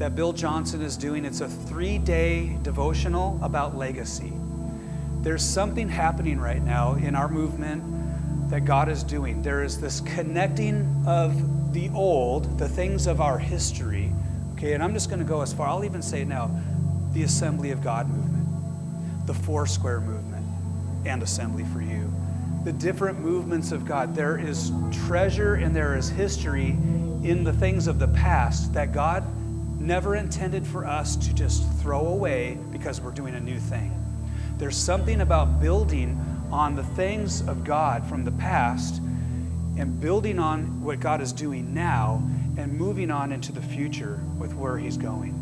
Speaker 1: that Bill Johnson is doing. It's a three day devotional about legacy. There's something happening right now in our movement that God is doing. There is this connecting of the old, the things of our history. Okay, and I'm just going to go as far, I'll even say now, the Assembly of God movement, the Four Square movement, and Assembly for You. The different movements of God. There is treasure and there is history in the things of the past that God never intended for us to just throw away because we're doing a new thing. There's something about building on the things of God from the past and building on what God is doing now and moving on into the future with where He's going.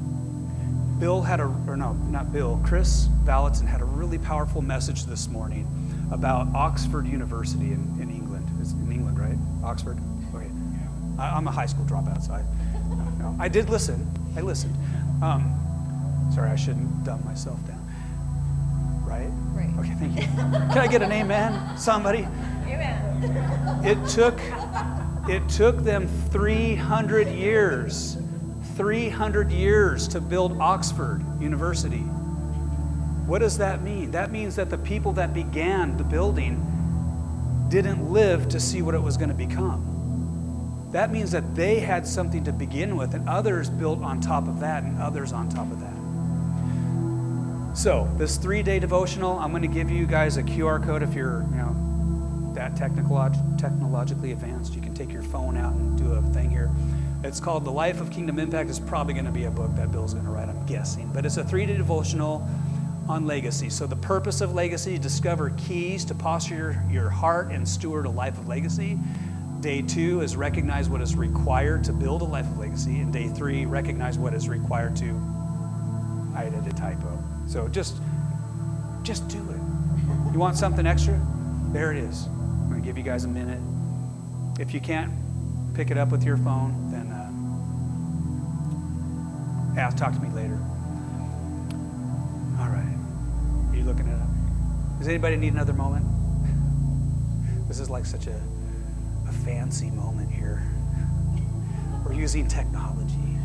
Speaker 1: Bill had a, or no, not Bill, Chris Vallotton had a really powerful message this morning about Oxford University in, in England. It's in England, right? Oxford? Okay. I, I'm a high school dropout, so I, no, I did listen. I listened. Um, sorry, I shouldn't dumb myself down. Right?
Speaker 2: Right.
Speaker 1: Okay, thank you. [laughs] Can I get an amen? Somebody?
Speaker 2: Amen.
Speaker 1: It took it took them 300 years 300 years to build Oxford University. What does that mean? That means that the people that began the building didn't live to see what it was going to become. That means that they had something to begin with, and others built on top of that, and others on top of that. So, this three day devotional, I'm going to give you guys a QR code if you're, you know, that technolog- technologically advanced. You can take your phone out and do a thing here. It's called The Life of Kingdom Impact. It's probably going to be a book that Bill's going to write, I'm guessing. But it's a three day devotional on legacy. So, the purpose of legacy discover keys to posture your, your heart and steward a life of legacy. Day two is recognize what is required to build a life of legacy. And day three, recognize what is required to. I did a typo. So just, just do it. You want something extra? There it is. I'm going to give you guys a minute. If you can't pick it up with your phone, then uh, ask, talk to me later. All right. Are you looking it up? Does anybody need another moment? [laughs] This is like such a, a fancy moment here. We're using technology,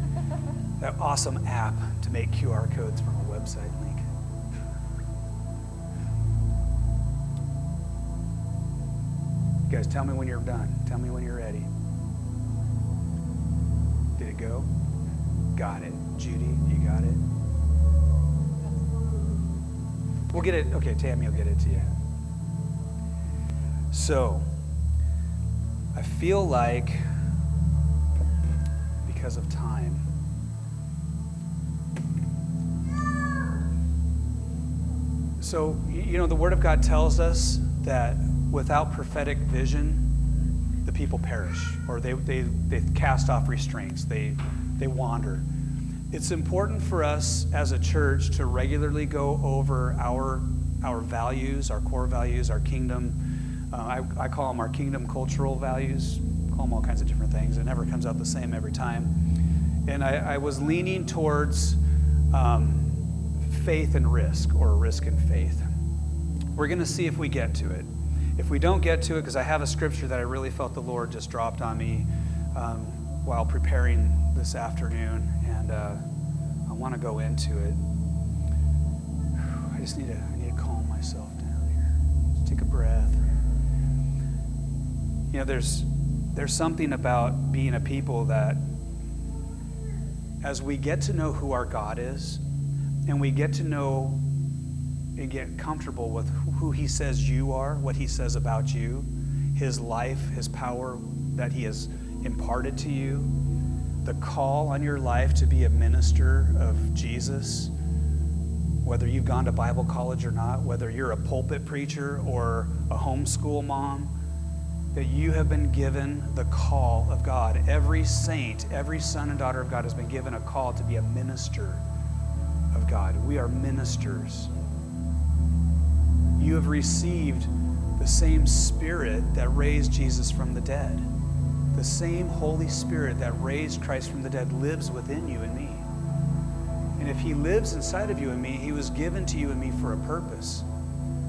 Speaker 1: that awesome app to make QR codes from a website link. You guys, tell me when you're done. Tell me when you're ready. Did it go? Got it. Judy, you got it? We'll get it. Okay, Tammy will get it to you. So, I feel like, because of time, so, you know, the Word of God tells us that without prophetic vision, the people perish or they, they, they cast off restraints, they, they wander. It's important for us as a church to regularly go over our, our values, our core values, our kingdom. Uh, I, I call them our kingdom cultural values, call them all kinds of different things. It never comes out the same every time. And I, I was leaning towards um, faith and risk, or risk and faith. We're going to see if we get to it. If we don't get to it, because I have a scripture that I really felt the Lord just dropped on me um, while preparing this afternoon, and uh, I want to go into it. I just need to, I need to calm myself down here. Just take a breath. You know, there's, there's something about being a people that, as we get to know who our God is, and we get to know and get comfortable with who He says you are, what He says about you, His life, His power that He has imparted to you, the call on your life to be a minister of Jesus, whether you've gone to Bible college or not, whether you're a pulpit preacher or a homeschool mom, that you have been given the call of God. Every saint, every son and daughter of God has been given a call to be a minister of God. We are ministers. You have received the same Spirit that raised Jesus from the dead. The same Holy Spirit that raised Christ from the dead lives within you and me. And if He lives inside of you and me, He was given to you and me for a purpose.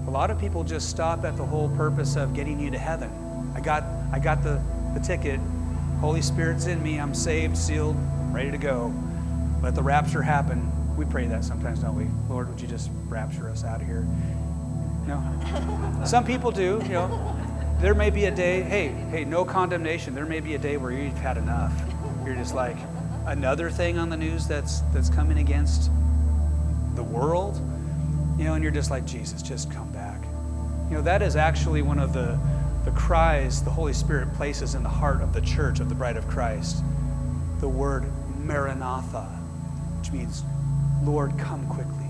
Speaker 1: A lot of people just stop at the whole purpose of getting you to heaven. I got, I got the, the ticket. Holy Spirit's in me. I'm saved, sealed, ready to go. Let the rapture happen. We pray that sometimes, don't we? Lord, would you just rapture us out of here? No. [laughs] Some people do, you know. There may be a day, hey, hey, no condemnation. There may be a day where you've had enough. You're just like, another thing on the news that's that's coming against the world, you know, and you're just like, Jesus, just come back. You know, that is actually one of the the cries the Holy Spirit places in the heart of the church of the bride of Christ. The word Maranatha, which means, Lord, come quickly.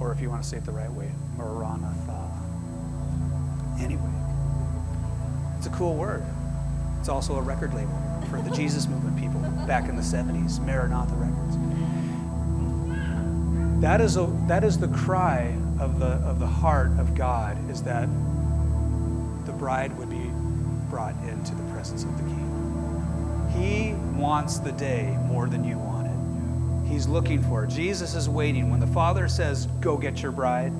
Speaker 1: Or if you want to say it the right way, Maranatha. Anyway, it's a cool word. It's also a record label for the Jesus movement people back in the 70s, Maranatha Records. That is, a, that is the cry of the, of the heart of God, is that bride would be brought into the presence of the king. He wants the day more than you want it. He's looking for it. Jesus is waiting. When the Father says, Go get your bride,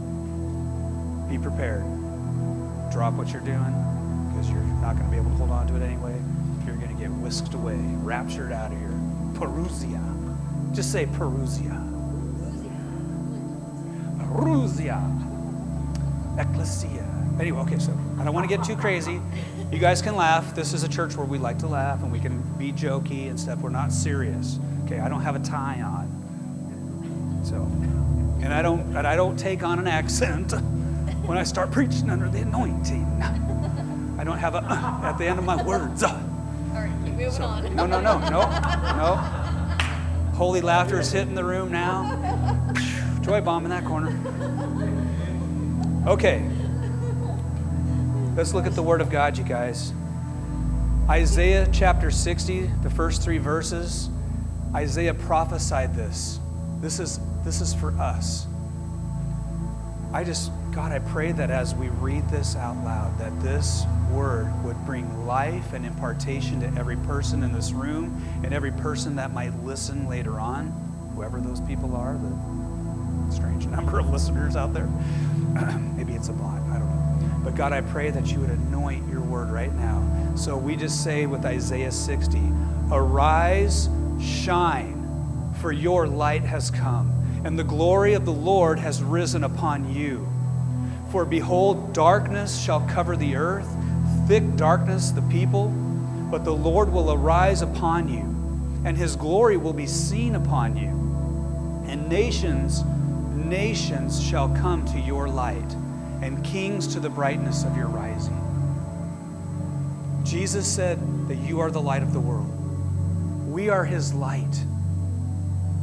Speaker 1: be prepared. Drop what you're doing because you're not going to be able to hold on to it anyway. You're going to get whisked away, raptured out of here. Parousia. Just say Parousia. Parousia. Ecclesia. Anyway, okay, so I don't want to get too crazy. You guys can laugh. This is a church where we like to laugh and we can be jokey and stuff. We're not serious. Okay, I don't have a tie on. So, and I don't and I don't take on an accent [laughs] when I start preaching under the anointing. I don't have a uh, at the end of my words.
Speaker 2: All right, keep moving
Speaker 1: So,
Speaker 2: on.
Speaker 1: no, no, no, no, no. Holy laughter is hitting the room now. Joy bomb in that corner. Okay. Let's look at the Word of God, you guys. Isaiah chapter 60, the first three verses. Isaiah prophesied this. This is, this is for us. I just, God, I pray that as we read this out loud, that this word would bring life and impartation to every person in this room and every person that might listen later on, whoever those people are, the strange [laughs] number of listeners out there. [clears throat] Maybe it's a bot, I don't. But God, I pray that you would anoint your word right now. So we just say with Isaiah 60, Arise, shine, for your light has come, and the glory of the Lord has risen upon you. For behold, darkness shall cover the earth, thick darkness the people, but the Lord will arise upon you, and his glory will be seen upon you. And nations, nations shall come to your light, and kings to the brightness of your rising. Jesus said that you are the light of the world. We are his light.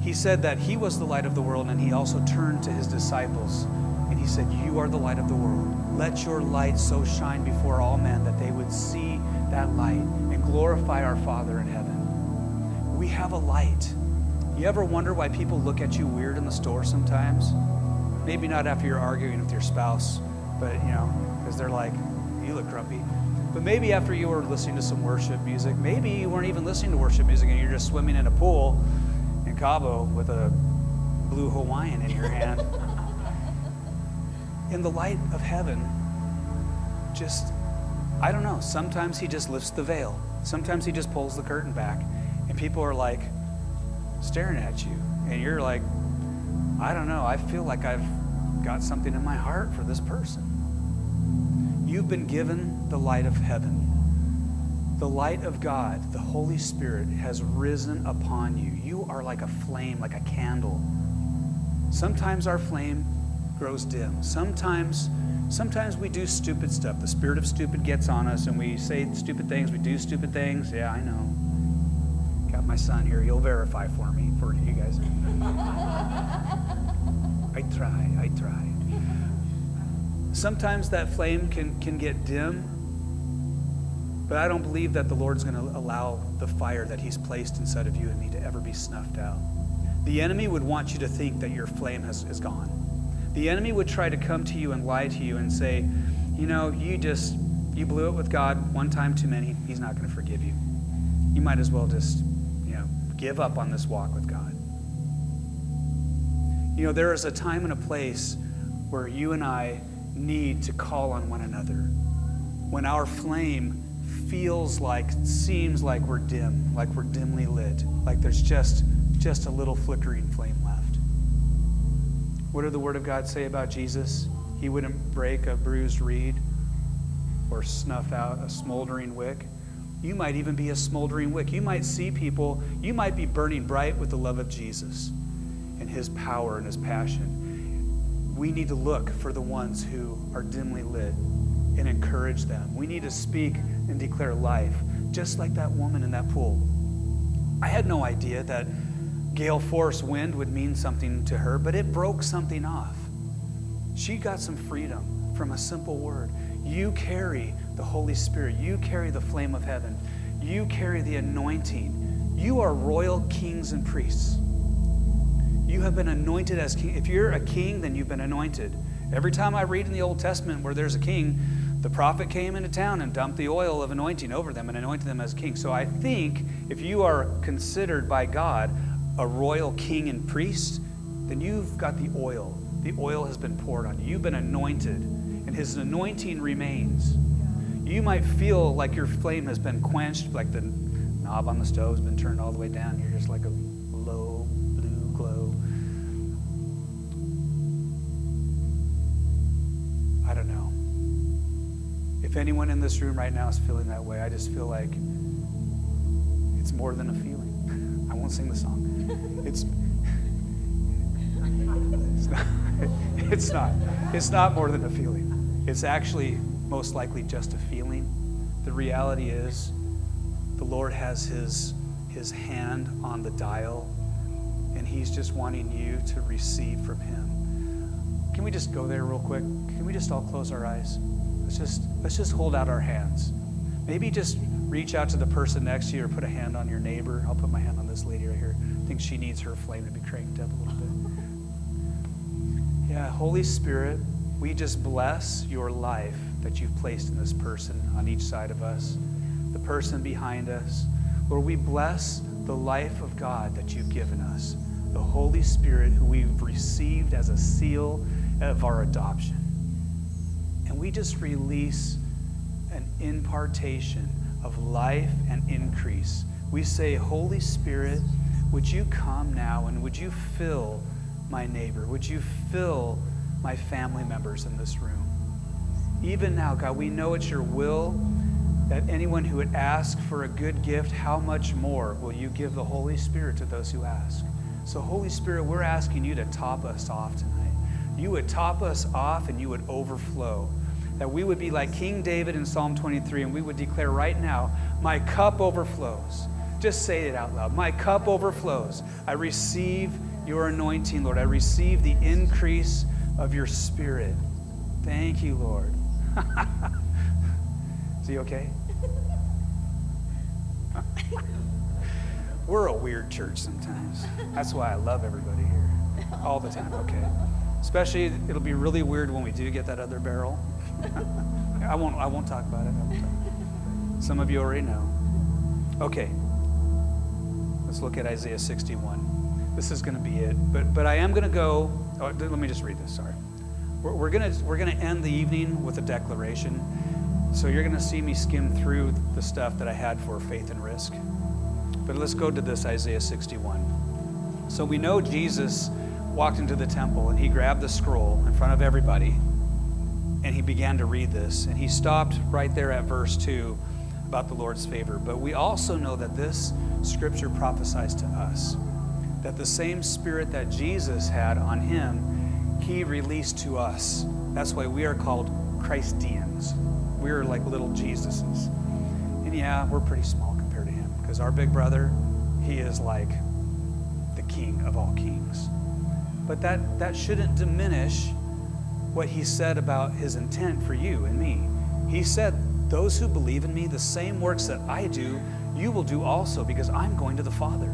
Speaker 1: He said that he was the light of the world, and he also turned to his disciples and he said, You are the light of the world. Let your light so shine before all men that they would see that light and glorify our Father in heaven. We have a light. You ever wonder why people look at you weird in the store sometimes? Maybe not after you're arguing with your spouse, but you know, because they're like, You look grumpy. But maybe after you were listening to some worship music, maybe you weren't even listening to worship music and you're just swimming in a pool in Cabo with a blue Hawaiian in your hand. in the light of heaven, just, I don't know, sometimes he just lifts the veil Sometimes He just pulls the curtain back, and people are like staring at you, and you're like, I don't know, I feel like I've got something in my heart for this person. You've been given the light of heaven. The light of God, the Holy Spirit, has risen upon you. You are like a flame, like a candle. Sometimes our flame grows dim. Sometimes sometimes we do stupid stuff. The spirit of stupid gets on us and we say stupid things, we do stupid things. Yeah, I know. Got my son here. He'll verify for me, try, I try. Sometimes that flame can, can get dim, but I don't believe that the Lord's going to allow the fire that He's placed inside of you and me to ever be snuffed out. The enemy would want you to think that your flame has, is gone. The enemy would try to come to you and lie to you and say, you know, you just, you blew it with God one time too many. He's not going to forgive you. You might as well just, you know, give up on this walk with God. You know, there is a time and a place where you and I need to call on one another. When our flame feels like, seems like we're dim, like we're dimly lit, like there's just, just a little flickering flame left. What did the Word of God say about Jesus? He wouldn't break a bruised reed or snuff out a smoldering wick. You might even be a smoldering wick. You might see people, you might be burning bright with the love of Jesus and his power and his passion. We need to look for the ones who are dimly lit and encourage them. We need to speak and declare life, just like that woman in that pool. I had no idea that gale force wind would mean something to her, but it broke something off. She got some freedom from a simple word. You carry the Holy Spirit, you carry the flame of heaven, you carry the anointing. You are royal kings and priests. You have been anointed as king. If you're a king, then you've been anointed. Every time I read in the Old Testament where there's a king, the prophet came into town and dumped the oil of anointing over them and anointed them as king. So I think if you are considered by God a royal king and priest, then you've got the oil. The oil has been poured on you. You've been anointed, and his anointing remains. You might feel like your flame has been quenched, like the knob on the stove has been turned all the way down. You're just like a If anyone in this room right now is feeling that way, I just feel like it's more than a feeling. [laughs] I won't sing the song. [laughs] It's it's not, it's not. It's not more than a feeling. It's actually most likely just a feeling. The reality is the Lord has his his hand on the dial and he's just wanting you to receive from him. Can we just go there real quick? Can we just all close our eyes? Let's just let's just hold out our hands. Maybe just reach out to the person next to you or put a hand on your neighbor. I'll put my hand on this lady right here. I think she needs her flame to be cranked up a little bit. [laughs] Yeah, Holy Spirit, we just bless your life that you've placed in this person on each side of us, the person behind us. Lord, we bless the life of God that you've given us, the Holy Spirit who we've received as a seal of our adoption. We just release an impartation of life and increase. We say, Holy Spirit, would you come now and would you fill my neighbor? Would you fill my family members in this room? Even now, God, we know it's your will that anyone who would ask for a good gift, how much more will you give the Holy Spirit to those who ask? So, Holy Spirit, we're asking you to top us off tonight. You would top us off and you would overflow. That we would be like King David in Psalm 23 and we would declare right now, My cup overflows. Just say it out loud. My cup overflows. I receive your anointing, Lord. I receive the increase of your spirit. Thank you, Lord. [laughs] Is he okay? We're a weird church sometimes. That's why I love everybody here. All the time, okay? Especially, it'll be really weird when we do get that other barrel. [laughs] I won't, I won't talk about it. Talk. Some of you already know. Okay. Let's look at Isaiah 61. This is going to be it. But, but I am going to go. Oh, let me just read this. Sorry. We're, we're going we're to end the evening with a declaration. So you're going to see me skim through the stuff that I had for faith and risk. But let's go to this Isaiah 61. So we know Jesus walked into the temple and he grabbed the scroll in front of everybody and he began to read this. And he stopped right there at verse 2 about the Lord's favor. But we also know that this scripture prophesies to us that the same spirit that Jesus had on him, he released to us. That's why we are called Christians. We're like little Jesuses. And yeah, we're pretty small compared to him because our big brother, he is like the king of all kings. But that, that shouldn't diminish what he said about his intent for you and me. He said, Those who believe in me, the same works that I do, you will do also, because I'm going to the Father.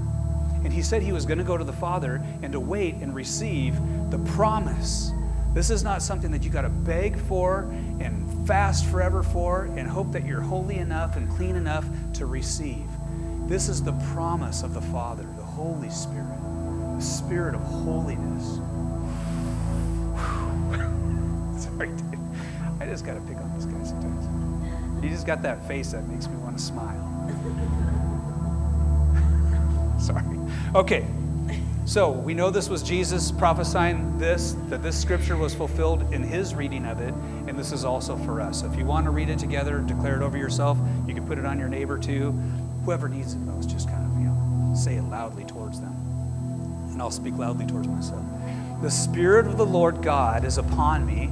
Speaker 1: And he said he was going to go to the Father and to wait and receive the promise. This is not something that you got to beg for and fast forever for and hope that you're holy enough and clean enough to receive. This is the promise of the Father, the Holy Spirit, the Spirit of holiness. [laughs] Sorry, dude. I just got to pick on this guy sometimes. He just got that face that makes me want to smile. [laughs] Sorry. Okay. So we know this was Jesus prophesying this, that this scripture was fulfilled in his reading of it, and this is also for us. So if you want to read it together, declare it over yourself, you can put it on your neighbor too. Whoever needs it most, just kind of, you know, say it loudly towards them. And I'll speak loudly towards myself. The Spirit of the Lord God is upon me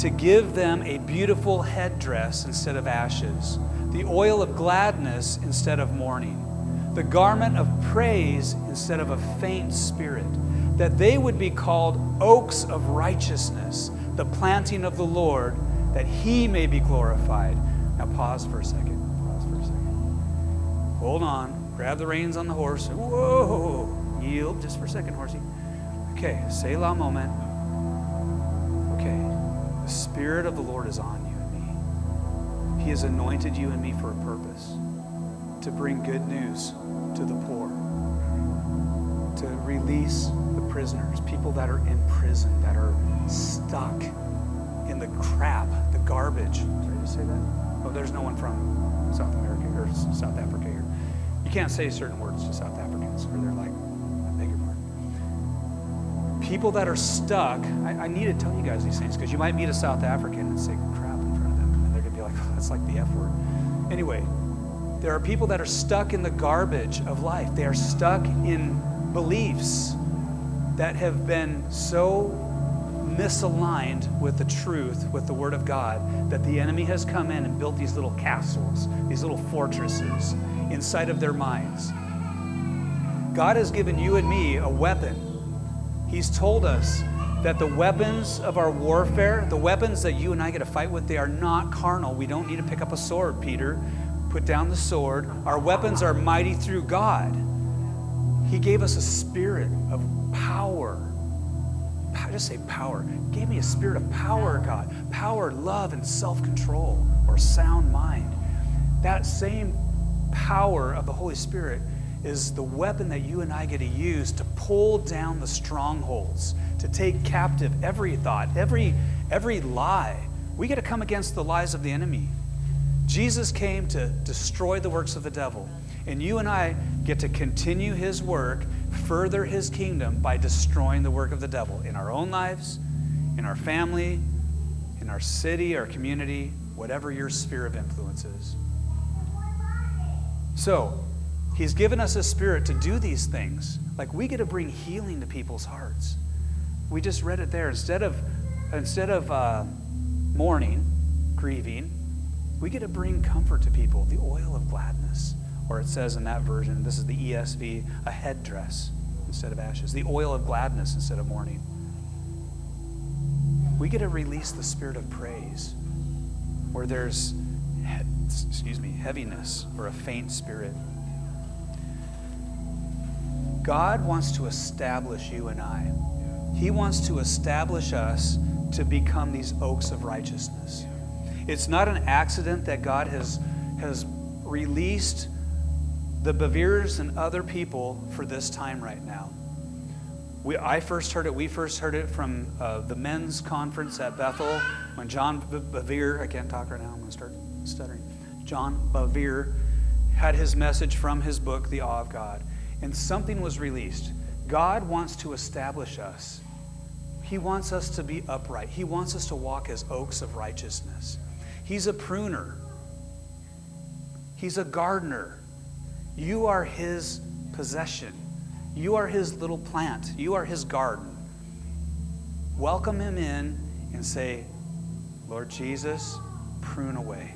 Speaker 1: to give them a beautiful headdress instead of ashes, the oil of gladness instead of mourning the garment of praise instead of a faint spirit, that they would be called oaks of righteousness, the planting of the Lord, that he may be glorified. Now, pause for a second. Pause for a second. Hold on. Grab the reins on the horse. Whoa! Yield just for a second, horsey. Okay, Selah moment. The Spirit of the Lord is on you and me. He has anointed you and me for a purpose to bring good news to the poor, to release the prisoners, people that are in prison, that are stuck in the crap, the garbage. Did I just say that? Oh, there's no one from South America or South Africa here. You can't say certain words to South Africans, or they're like, People that are stuck, I, I need to tell you guys these things because you might meet a South African and say crap in front of them, and they're going to be like, oh, [laughs] that's like the F word. Anyway, there are people that are stuck in the garbage of life. They are stuck in beliefs that have been so misaligned with the truth, with the Word of God, that the enemy has come in and built these little castles, these little fortresses inside of their minds. God has given you and me a weapon. He's told us that the weapons of our warfare, the weapons that you and I get to fight with, they are not carnal. We don't need to pick up a sword, Peter put down the sword. Our weapons are mighty through God. He gave us a spirit of power. I just say power. He gave me a spirit of power, God. Power, love, and self control or sound mind. That same power of the Holy Spirit is the weapon that you and I get to use to pull down the strongholds, to take captive every thought, every, every lie. We get to come against the lies of the enemy. Jesus came to destroy the works of the devil. And you and I get to continue his work, further his kingdom by destroying the work of the devil in our own lives, in our family, in our city, our community, whatever your sphere of influence is. So, he's given us a spirit to do these things. Like we get to bring healing to people's hearts. We just read it there. Instead of, instead of uh, mourning, grieving, we get to bring comfort to people, the oil of gladness. Or it says in that version, this is the ESV, a headdress instead of ashes, the oil of gladness instead of mourning. We get to release the spirit of praise, where there's excuse me, heaviness or a faint spirit. God wants to establish you and I. He wants to establish us to become these oaks of righteousness. It's not an accident that God has, has released the Beveres and other people for this time right now. We, I first heard it, we first heard it from uh, the men's conference at Bethel when John Bevere, I can't talk right now, I'm going to start stuttering. John Bevere had his message from his book, The Awe of God, and something was released. God wants to establish us. He wants us to be upright. He wants us to walk as oaks of righteousness. He's a pruner. He's a gardener. You are his possession. You are his little plant. You are his garden. Welcome him in and say, Lord Jesus, prune away.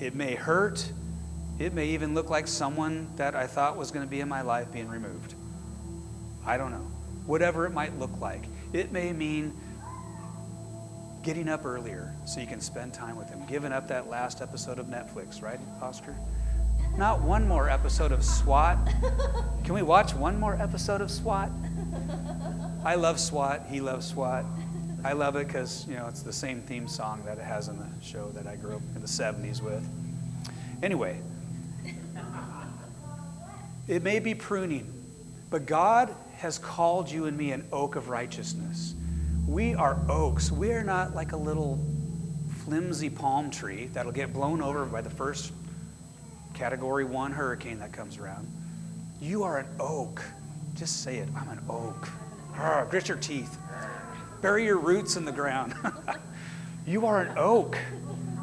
Speaker 1: It may hurt. It may even look like someone that I thought was going to be in my life being removed. I don't know. Whatever it might look like. It may mean getting up earlier so you can spend time with him, giving up that last episode of Netflix, right, Oscar? Not one more episode of SWAT. Can we watch one more episode of SWAT? I love SWAT. He loves SWAT. I love it because, you know, it's the same theme song that it has in the show that I grew up in the 70s with. Anyway, it may be pruning, but God has called you and me an oak of righteousness. We are oaks. We are not like a little flimsy palm tree that'll get blown over by the first category one hurricane that comes around. You are an oak. Just say it. I'm an oak. Arr, grit your teeth. Bury your roots in the ground. [laughs] you are an oak.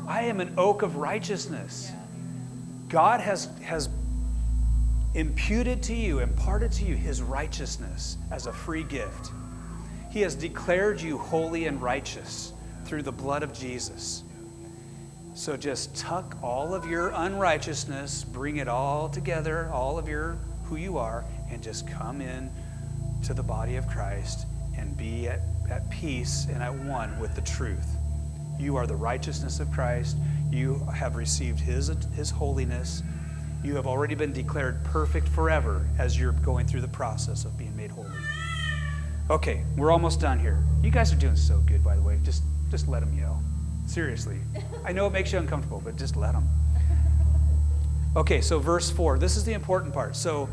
Speaker 1: I am an oak of righteousness. God has, has imputed to you, imparted to you his righteousness as a free gift. He has declared you holy and righteous through the blood of Jesus. So just tuck all of your unrighteousness, bring it all together, all of your who you are, and just come in to the body of Christ and be at, at peace and at one with the truth. You are the righteousness of Christ. You have received his, his holiness. You have already been declared perfect forever as you're going through the process of being made holy. Okay, we're almost done here. You guys are doing so good, by the way. Just, just let them yell. Seriously. [laughs] I know it makes you uncomfortable, but just let them. Okay, so verse 4. This is the important part. So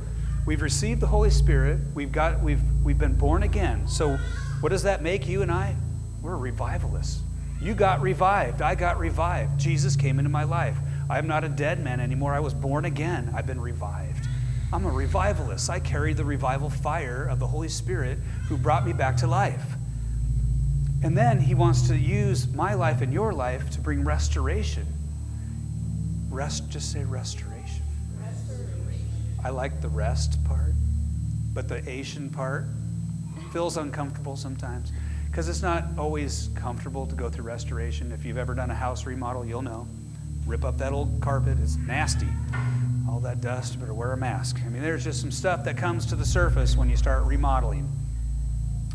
Speaker 1: we've received the Holy Spirit. We've got we've we've been born again. So what does that make you and I? We're revivalists. You got revived. I got revived. Jesus came into my life. I'm not a dead man anymore. I was born again. I've been revived. I'm a revivalist. I carry the revival fire of the Holy Spirit who brought me back to life. And then he wants to use my life and your life to bring restoration. Rest, just say restoration. restoration. I like the rest part, but the Asian part feels uncomfortable sometimes because it's not always comfortable to go through restoration. If you've ever done a house remodel, you'll know. Rip up that old carpet, it's nasty. All that dust, better wear a mask. I mean, there's just some stuff that comes to the surface when you start remodeling.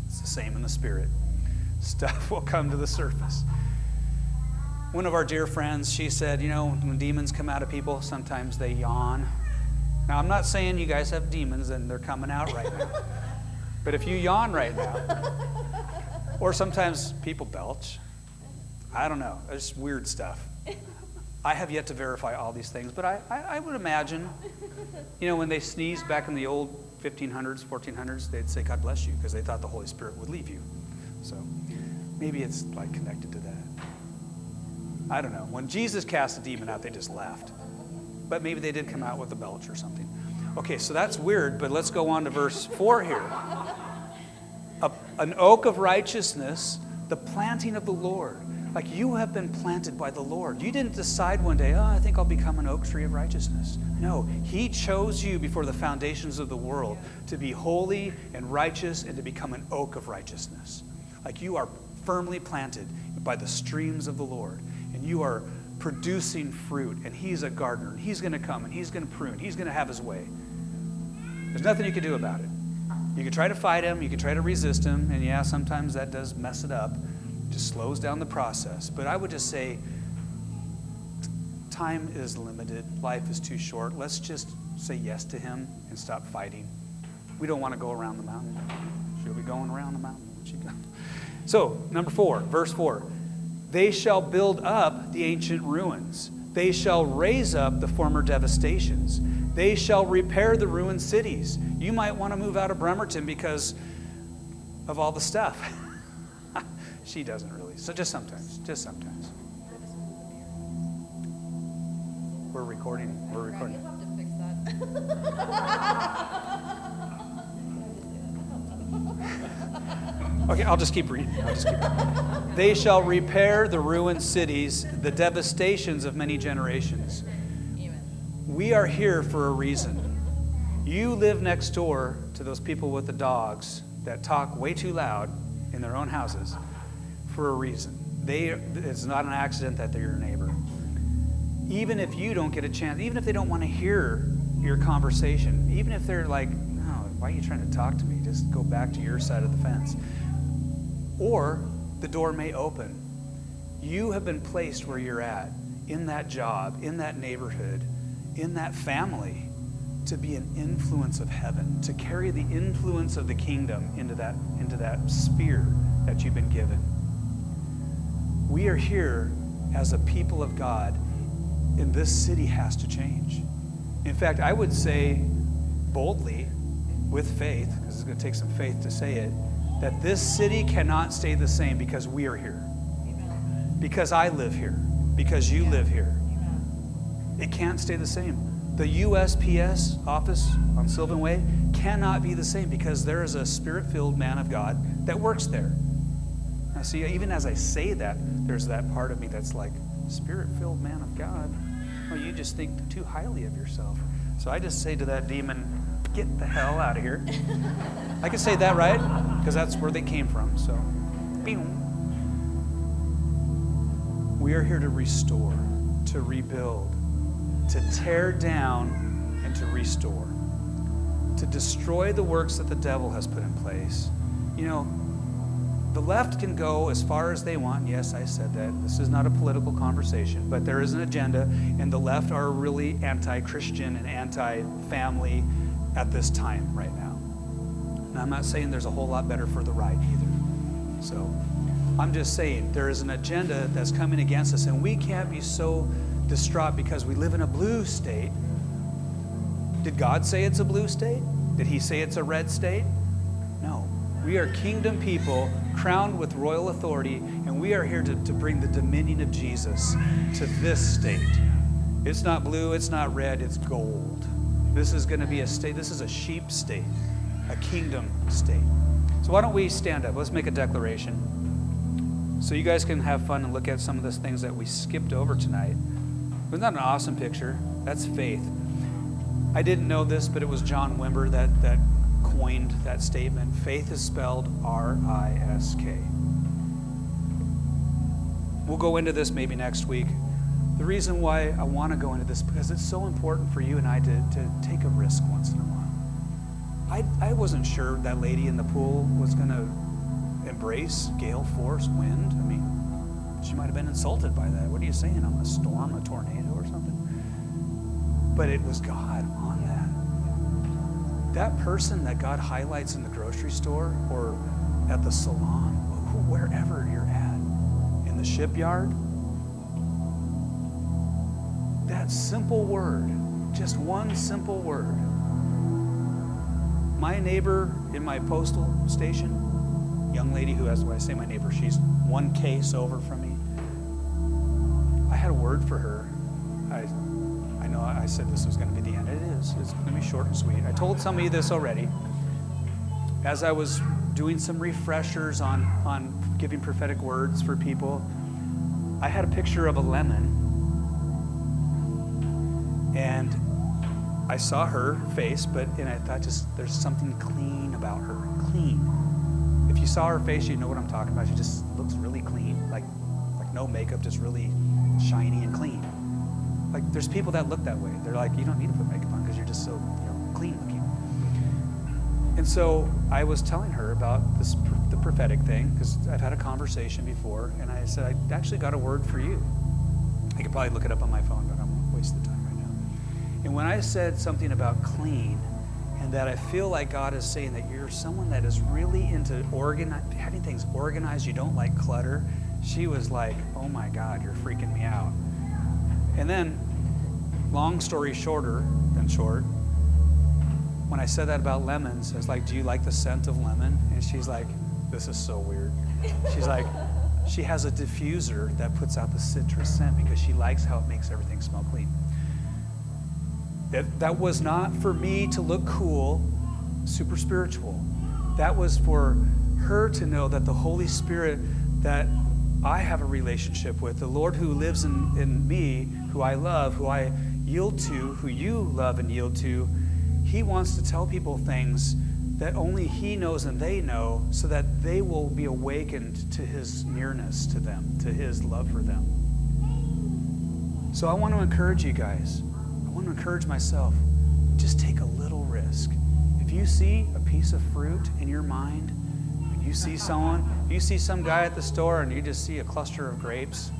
Speaker 1: It's the same in the spirit [laughs] stuff will come to the surface. One of our dear friends, she said, you know, when demons come out of people, sometimes they yawn. Now, I'm not saying you guys have demons and they're coming out right now. [laughs] but if you yawn right now, or sometimes people belch, I don't know, it's weird stuff. I have yet to verify all these things, but I, I, I would imagine, you know, when they sneezed back in the old 1500s, 1400s, they'd say, God bless you, because they thought the Holy Spirit would leave you. So maybe it's like connected to that. I don't know. When Jesus cast a demon out, they just laughed. But maybe they did come out with a belch or something. Okay, so that's weird, but let's go on to verse 4 here. A, an oak of righteousness, the planting of the Lord. Like you have been planted by the Lord. You didn't decide one day, oh, I think I'll become an oak tree of righteousness. No, He chose you before the foundations of the world to be holy and righteous and to become an oak of righteousness. Like you are firmly planted by the streams of the Lord, and you are producing fruit, and He's a gardener, and He's going to come, and He's going to prune, He's going to have His way. There's nothing you can do about it. You can try to fight Him, you can try to resist Him, and yeah, sometimes that does mess it up, just slows down the process. But I would just say, time is limited, life is too short. Let's just say yes to Him and stop fighting. We don't want to go around the mountain. She'll be going around the mountain. So, number four, verse four. They shall build up the ancient ruins. They shall raise up the former devastations. They shall repair the ruined cities. You might want to move out of Bremerton because of all the stuff. [laughs] she doesn't really. So just sometimes, just sometimes. We're recording. We're recording. [laughs] Okay, I'll just keep reading. I'll just keep reading. They shall repair the ruined cities, the devastations of many generations. We are here for a reason. You live next door to those people with the dogs that talk way too loud in their own houses for a reason. They, it's not an accident that they're your neighbor. Even if you don't get a chance, even if they don't want to hear your conversation, even if they're like, no, why are you trying to talk to me? Just go back to your side of the fence. Or the door may open. You have been placed where you're at, in that job, in that neighborhood, in that family, to be an influence of heaven, to carry the influence of the kingdom into that, into that sphere that you've been given. We are here as a people of God, and this city has to change. In fact, I would say boldly, with faith, because it's going to take some faith to say it, that this city cannot stay the same because we are here. Because I live here. Because you live here. It can't stay the same. The USPS office on Sylvan Way cannot be the same because there is a spirit filled man of God that works there. See, even as I say that, there's that part of me that's like, spirit filled man of God? Well, you just think too highly of yourself. So I just say to that demon, get the hell out of here. I can say that, right? Because that's where they came from. So, boom. we are here to restore, to rebuild, to tear down, and to restore, to destroy the works that the devil has put in place. You know, the left can go as far as they want. Yes, I said that. This is not a political conversation, but there is an agenda, and the left are really anti Christian and anti family at this time right now. And I'm not saying there's a whole lot better for the right either. So I'm just saying there is an agenda that's coming against us, and we can't be so distraught because we live in a blue state. Did God say it's a blue state? Did He say it's a red state? No. We are kingdom people crowned with royal authority, and we are here to, to bring the dominion of Jesus to this state. It's not blue, it's not red, it's gold. This is going to be a state, this is a sheep state, a kingdom state. So why don't we stand up? Let's make a declaration. So you guys can have fun and look at some of those things that we skipped over tonight. Wasn't that an awesome picture? That's faith. I didn't know this, but it was John Wimber that, that coined that statement. Faith is spelled R I S K. We'll go into this maybe next week. The reason why I want to go into this because it's so important for you and I to, to take a risk once in a while. I, I wasn't sure that lady in the pool was going to embrace gale force wind. I mean, she might have been insulted by that. What are you saying? I'm a storm, a tornado, or something? But it was God that. Person that God highlights in the grocery store or at the salon, wherever you're at, in the shipyard, that simple word, just one simple word. My neighbor in my postal station, young lady who has, when I say my neighbor, she's one case over from me. I had a word for her. I, I know I said this was going to be the end. Is. It's going to be short and sweet. I told some of you this already. As I was doing some refreshers on, on giving prophetic words for people, I had a picture of a lemon and I saw her face, but and I thought just there's something clean about her. Clean. If you saw her face, you'd know what I'm talking about. She just looks really clean, like like no makeup, just really shiny and clean. Like there's people that look that way. They're like, you don't need to put makeup just so you know clean looking. And so I was telling her about this the prophetic thing because I've had a conversation before, and I said I actually got a word for you. I could probably look it up on my phone, but I'm waste the time right now. And when I said something about clean, and that I feel like God is saying that you're someone that is really into organi- having things organized, you don't like clutter, she was like, oh my God, you're freaking me out. And then, long story shorter than short, when I said that about lemons, I was like, do you like the scent of lemon? And she's like, this is so weird. She's like, she has a diffuser that puts out the citrus scent because she likes how it makes everything smell clean. That, that was not for me to look cool, super spiritual. That was for her to know that the Holy Spirit that I have a relationship with, the Lord who lives in, in me, who I love, who I yield to, who you love and yield to, He wants to tell people things that only He knows and they know so that they will be awakened to His nearness to them, to His love for them. So I want to encourage you guys. I want to encourage myself. Just take a little risk. If you see a piece of fruit in your mind, you see someone, you see some guy at the store and you just see a cluster of grapes,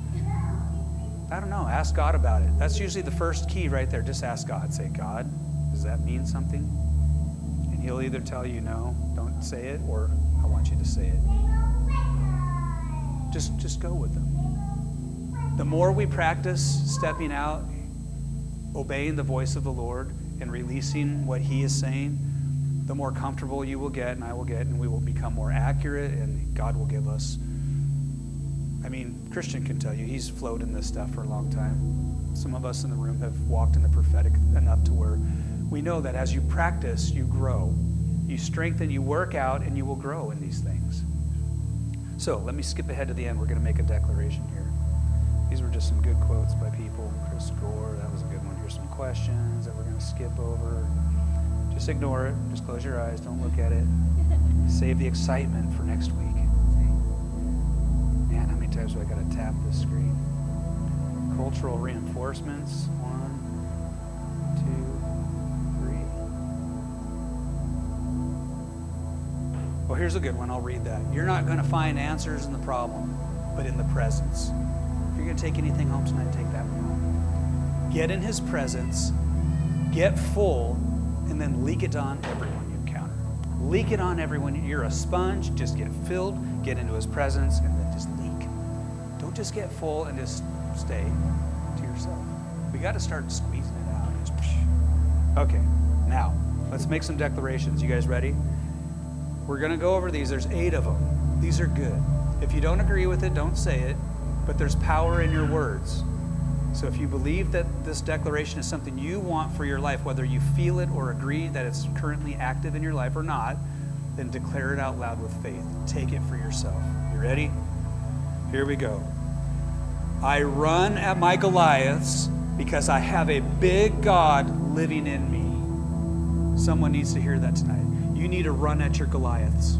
Speaker 1: I don't know, ask God about it. That's usually the first key right there. Just ask God. Say, God, does that mean something? And He'll either tell you, no, don't say it, or I want you to say it. Just, just go with them. The more we practice stepping out, obeying the voice of the Lord, and releasing what He is saying, the more comfortable you will get, and I will get, and we will become more accurate, and God will give us. I mean, Christian can tell you, he's flowed in this stuff for a long time. Some of us in the room have walked in the prophetic enough to where we know that as you practice, you grow. You strengthen, you work out, and you will grow in these things. So let me skip ahead to the end. We're going to make a declaration here. These were just some good quotes by people. Chris Gore, that was a good one. Here's some questions that we're going to skip over. Just ignore it. Just close your eyes. Don't look at it. [laughs] Save the excitement for next week. Times do I got to tap this screen? Cultural reinforcements. One, two, three. Well, here's a good one. I'll read that. You're not to find answers in the problem, but in the presence. If you're to take anything home tonight, take that one home. Get in his presence, get full, and then leak it on everyone you encounter. Leak it on everyone. You're a sponge. Just get filled, get into his presence, and then. Just get full and just stay to yourself. We got to start squeezing it out. Okay, now let's make some declarations. You guys ready? We're going to go over these. There's eight of them. These are good. If you don't agree with it, don't say it, but there's power in your words. So if you believe that this declaration is something you want for your life, whether you feel it or agree that it's currently active in your life or not, then declare it out loud with faith. Take it for yourself. You ready? Here we go. I run at my Goliaths because I have a big God living in me. Someone needs to hear that tonight. You need to run at your Goliaths.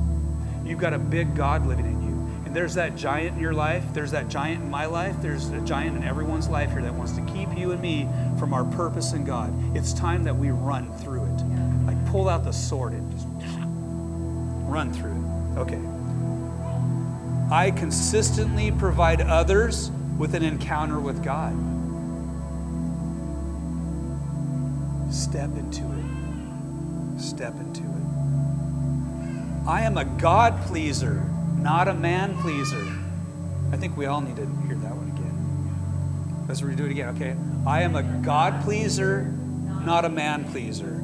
Speaker 1: You've got a big God living in you. And there's that giant in your life. There's that giant in my life. There's a giant in everyone's life here that wants to keep you and me from our purpose in God. It's time that we run through it. Like pull out the sword and just run through it. Okay. I consistently provide others with an encounter with God. Step into it. Step into it. I am a God pleaser, not a man pleaser. I think we all need to hear that one again. Let's redo it again, okay? I am a God pleaser, not a man pleaser.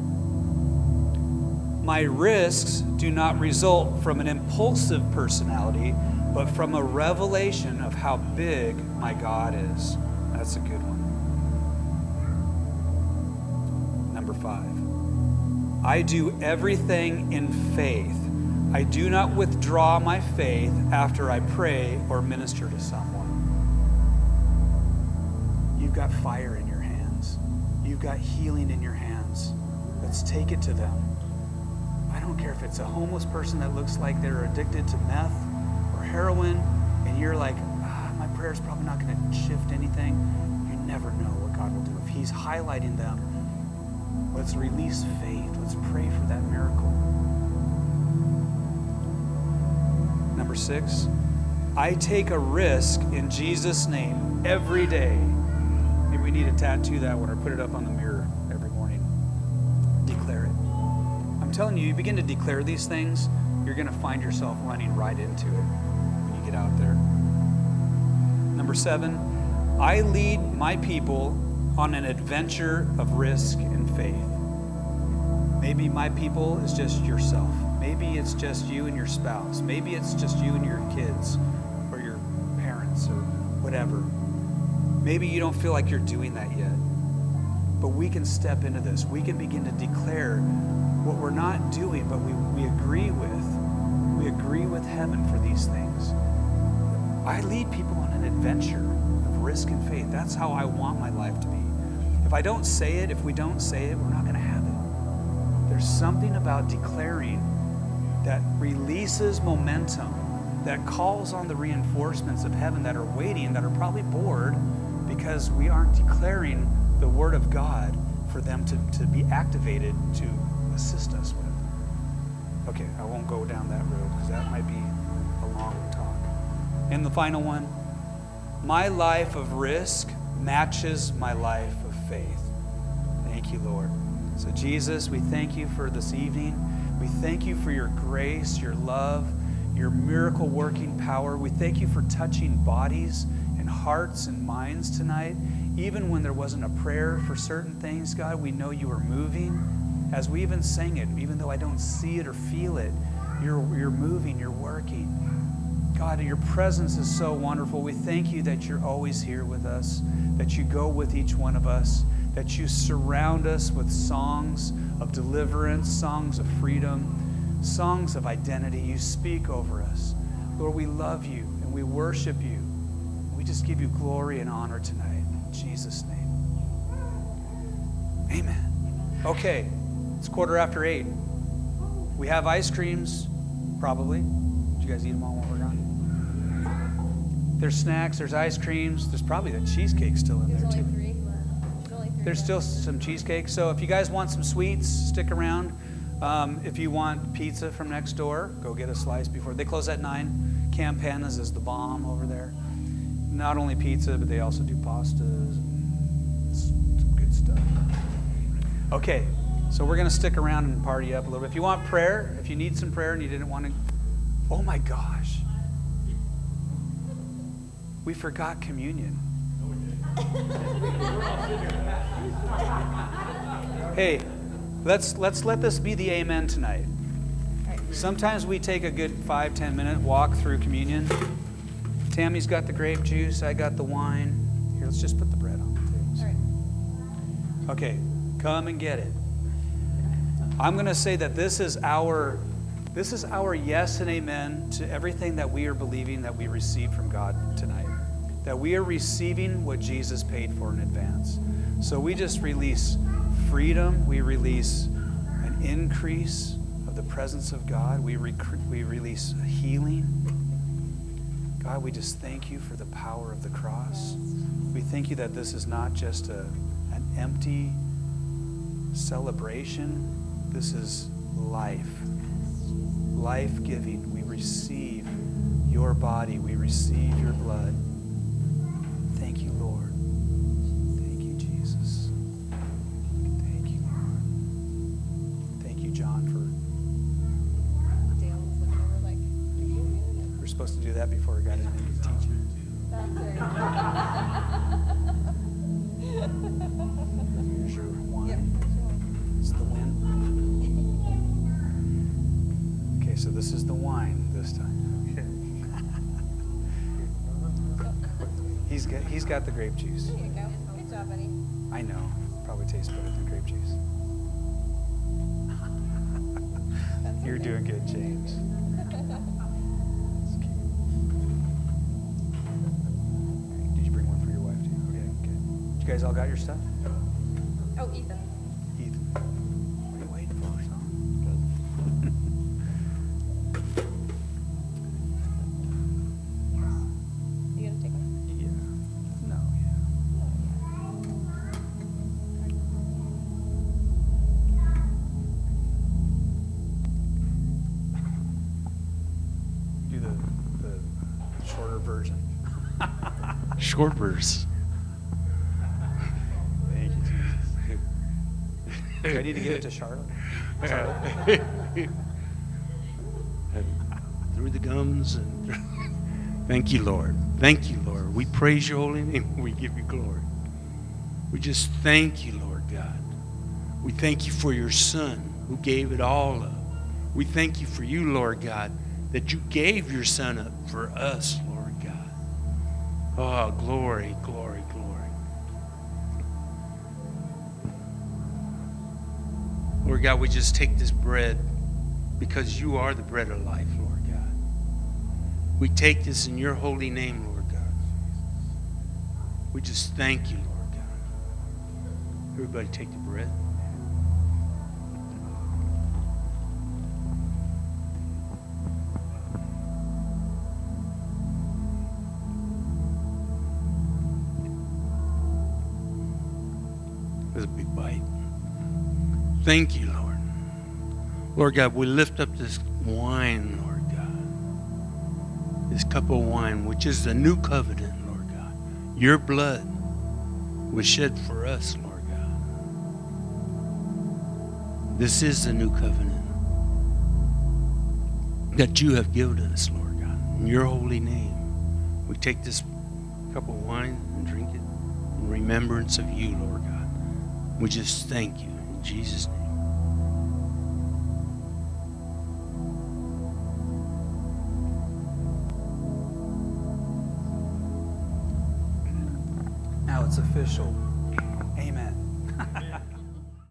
Speaker 1: My risks do not result from an impulsive personality, but from a revelation of how big my God is. That's a good one. Number five, I do everything in faith. I do not withdraw my faith after I pray or minister to someone. You've got fire in your hands, you've got healing in your hands. Let's take it to them. I don't care if it's a homeless person that looks like they're addicted to meth heroin, and you're like, ah, my prayer's probably not going to shift anything. You never know what God will do. If He's highlighting them, let's release faith. Let's pray for that miracle. Number six, I take a risk in Jesus' name every day. Maybe we need to tattoo that one or put it up on the mirror every morning. Declare it. I'm telling you, you begin to declare these things, you're going to find yourself running right into it out there. Number seven, I lead my people on an adventure of risk and faith. Maybe my people is just yourself. Maybe it's just you and your spouse. Maybe it's just you and your kids or your parents or whatever. Maybe you don't feel like you're doing that yet. But we can step into this. We can begin to declare what we're not doing, but we, we agree with. We agree with heaven for these things. I lead people on an adventure of risk and faith. That's how I want my life to be. If I don't say it, if we don't say it, we're not going to have it. There's something about declaring that releases momentum, that calls on the reinforcements of heaven that are waiting, that are probably bored because we aren't declaring the Word of God for them to, to be activated to assist us with. Okay, I won't go down that road because that might be a long talk. And the final one my life of risk matches my life of faith. Thank you, Lord. So, Jesus, we thank you for this evening. We thank you for your grace, your love, your miracle working power. We thank you for touching bodies and hearts and minds tonight. Even when there wasn't a prayer for certain things, God, we know you are moving. As we even sang it, even though I don't see it or feel it, you're, you're moving, you're working. God, your presence is so wonderful. We thank you that you're always here with us, that you go with each one of us, that you surround us with songs of deliverance, songs of freedom, songs of identity. You speak over us. Lord, we love you and we worship you. We just give you glory and honor tonight. In Jesus' name. Amen. Okay, it's quarter after eight. We have ice creams, probably. Did you guys eat them all? There's snacks, there's ice creams, there's probably the cheesecake still in there too. There's still some cheesecake. So if you guys want some sweets, stick around. Um, if you want pizza from next door, go get a slice before they close at nine. Campanas is the bomb over there. Not only pizza, but they also do pastas and some good stuff. Okay, so we're gonna stick around and party up a little bit. If you want prayer, if you need some prayer and you didn't want to, oh my gosh, we forgot communion. [laughs] Hey, let's let's let this be the amen tonight. Sometimes we take a good five, ten minute walk through communion. Tammy's got the grape juice, I got the wine. Here, let's just put the bread on the tables. Okay, come and get it. I'm gonna say that this is our this is our yes and amen to everything that we are believing that we receive from God tonight. That we are receiving what Jesus paid for in advance. So we just release freedom, we release an increase of the presence of God, we, rec- we release healing. God, we just thank you for the power of the cross. We thank you that this is not just a, an empty celebration, this is life. Life giving. We receive your body, we receive your blood. He's got he's got the grape juice.
Speaker 2: There you go. Good job, buddy.
Speaker 1: I know. Probably tastes better than grape juice. You're doing good, James. [laughs] Did you bring one for your wife too? Okay, good. You guys all got your stuff? Shorter version.
Speaker 4: Short verse.
Speaker 6: I need to give it to Charlotte? [laughs]
Speaker 7: through the gums and through. [laughs] thank you lord thank you lord we praise your holy name [laughs] we give you glory we just thank you lord god we thank you for your son who gave it all up we thank you for you lord god that you gave your son up for us lord oh glory glory glory lord god we just take this bread because you are the bread of life, Lord God. We take this in your holy name, Lord God. We just thank you, Lord God. Everybody take the bread. Thank you, Lord. Lord God, we lift up this wine, Lord God. This cup of wine, which is the new covenant, Lord God. Your blood was shed for us, Lord God. This is the new covenant that you have given us, Lord God. In your holy name, we take this cup of wine and drink it in remembrance of you, Lord God. We just thank you in Jesus' name.
Speaker 6: It's official.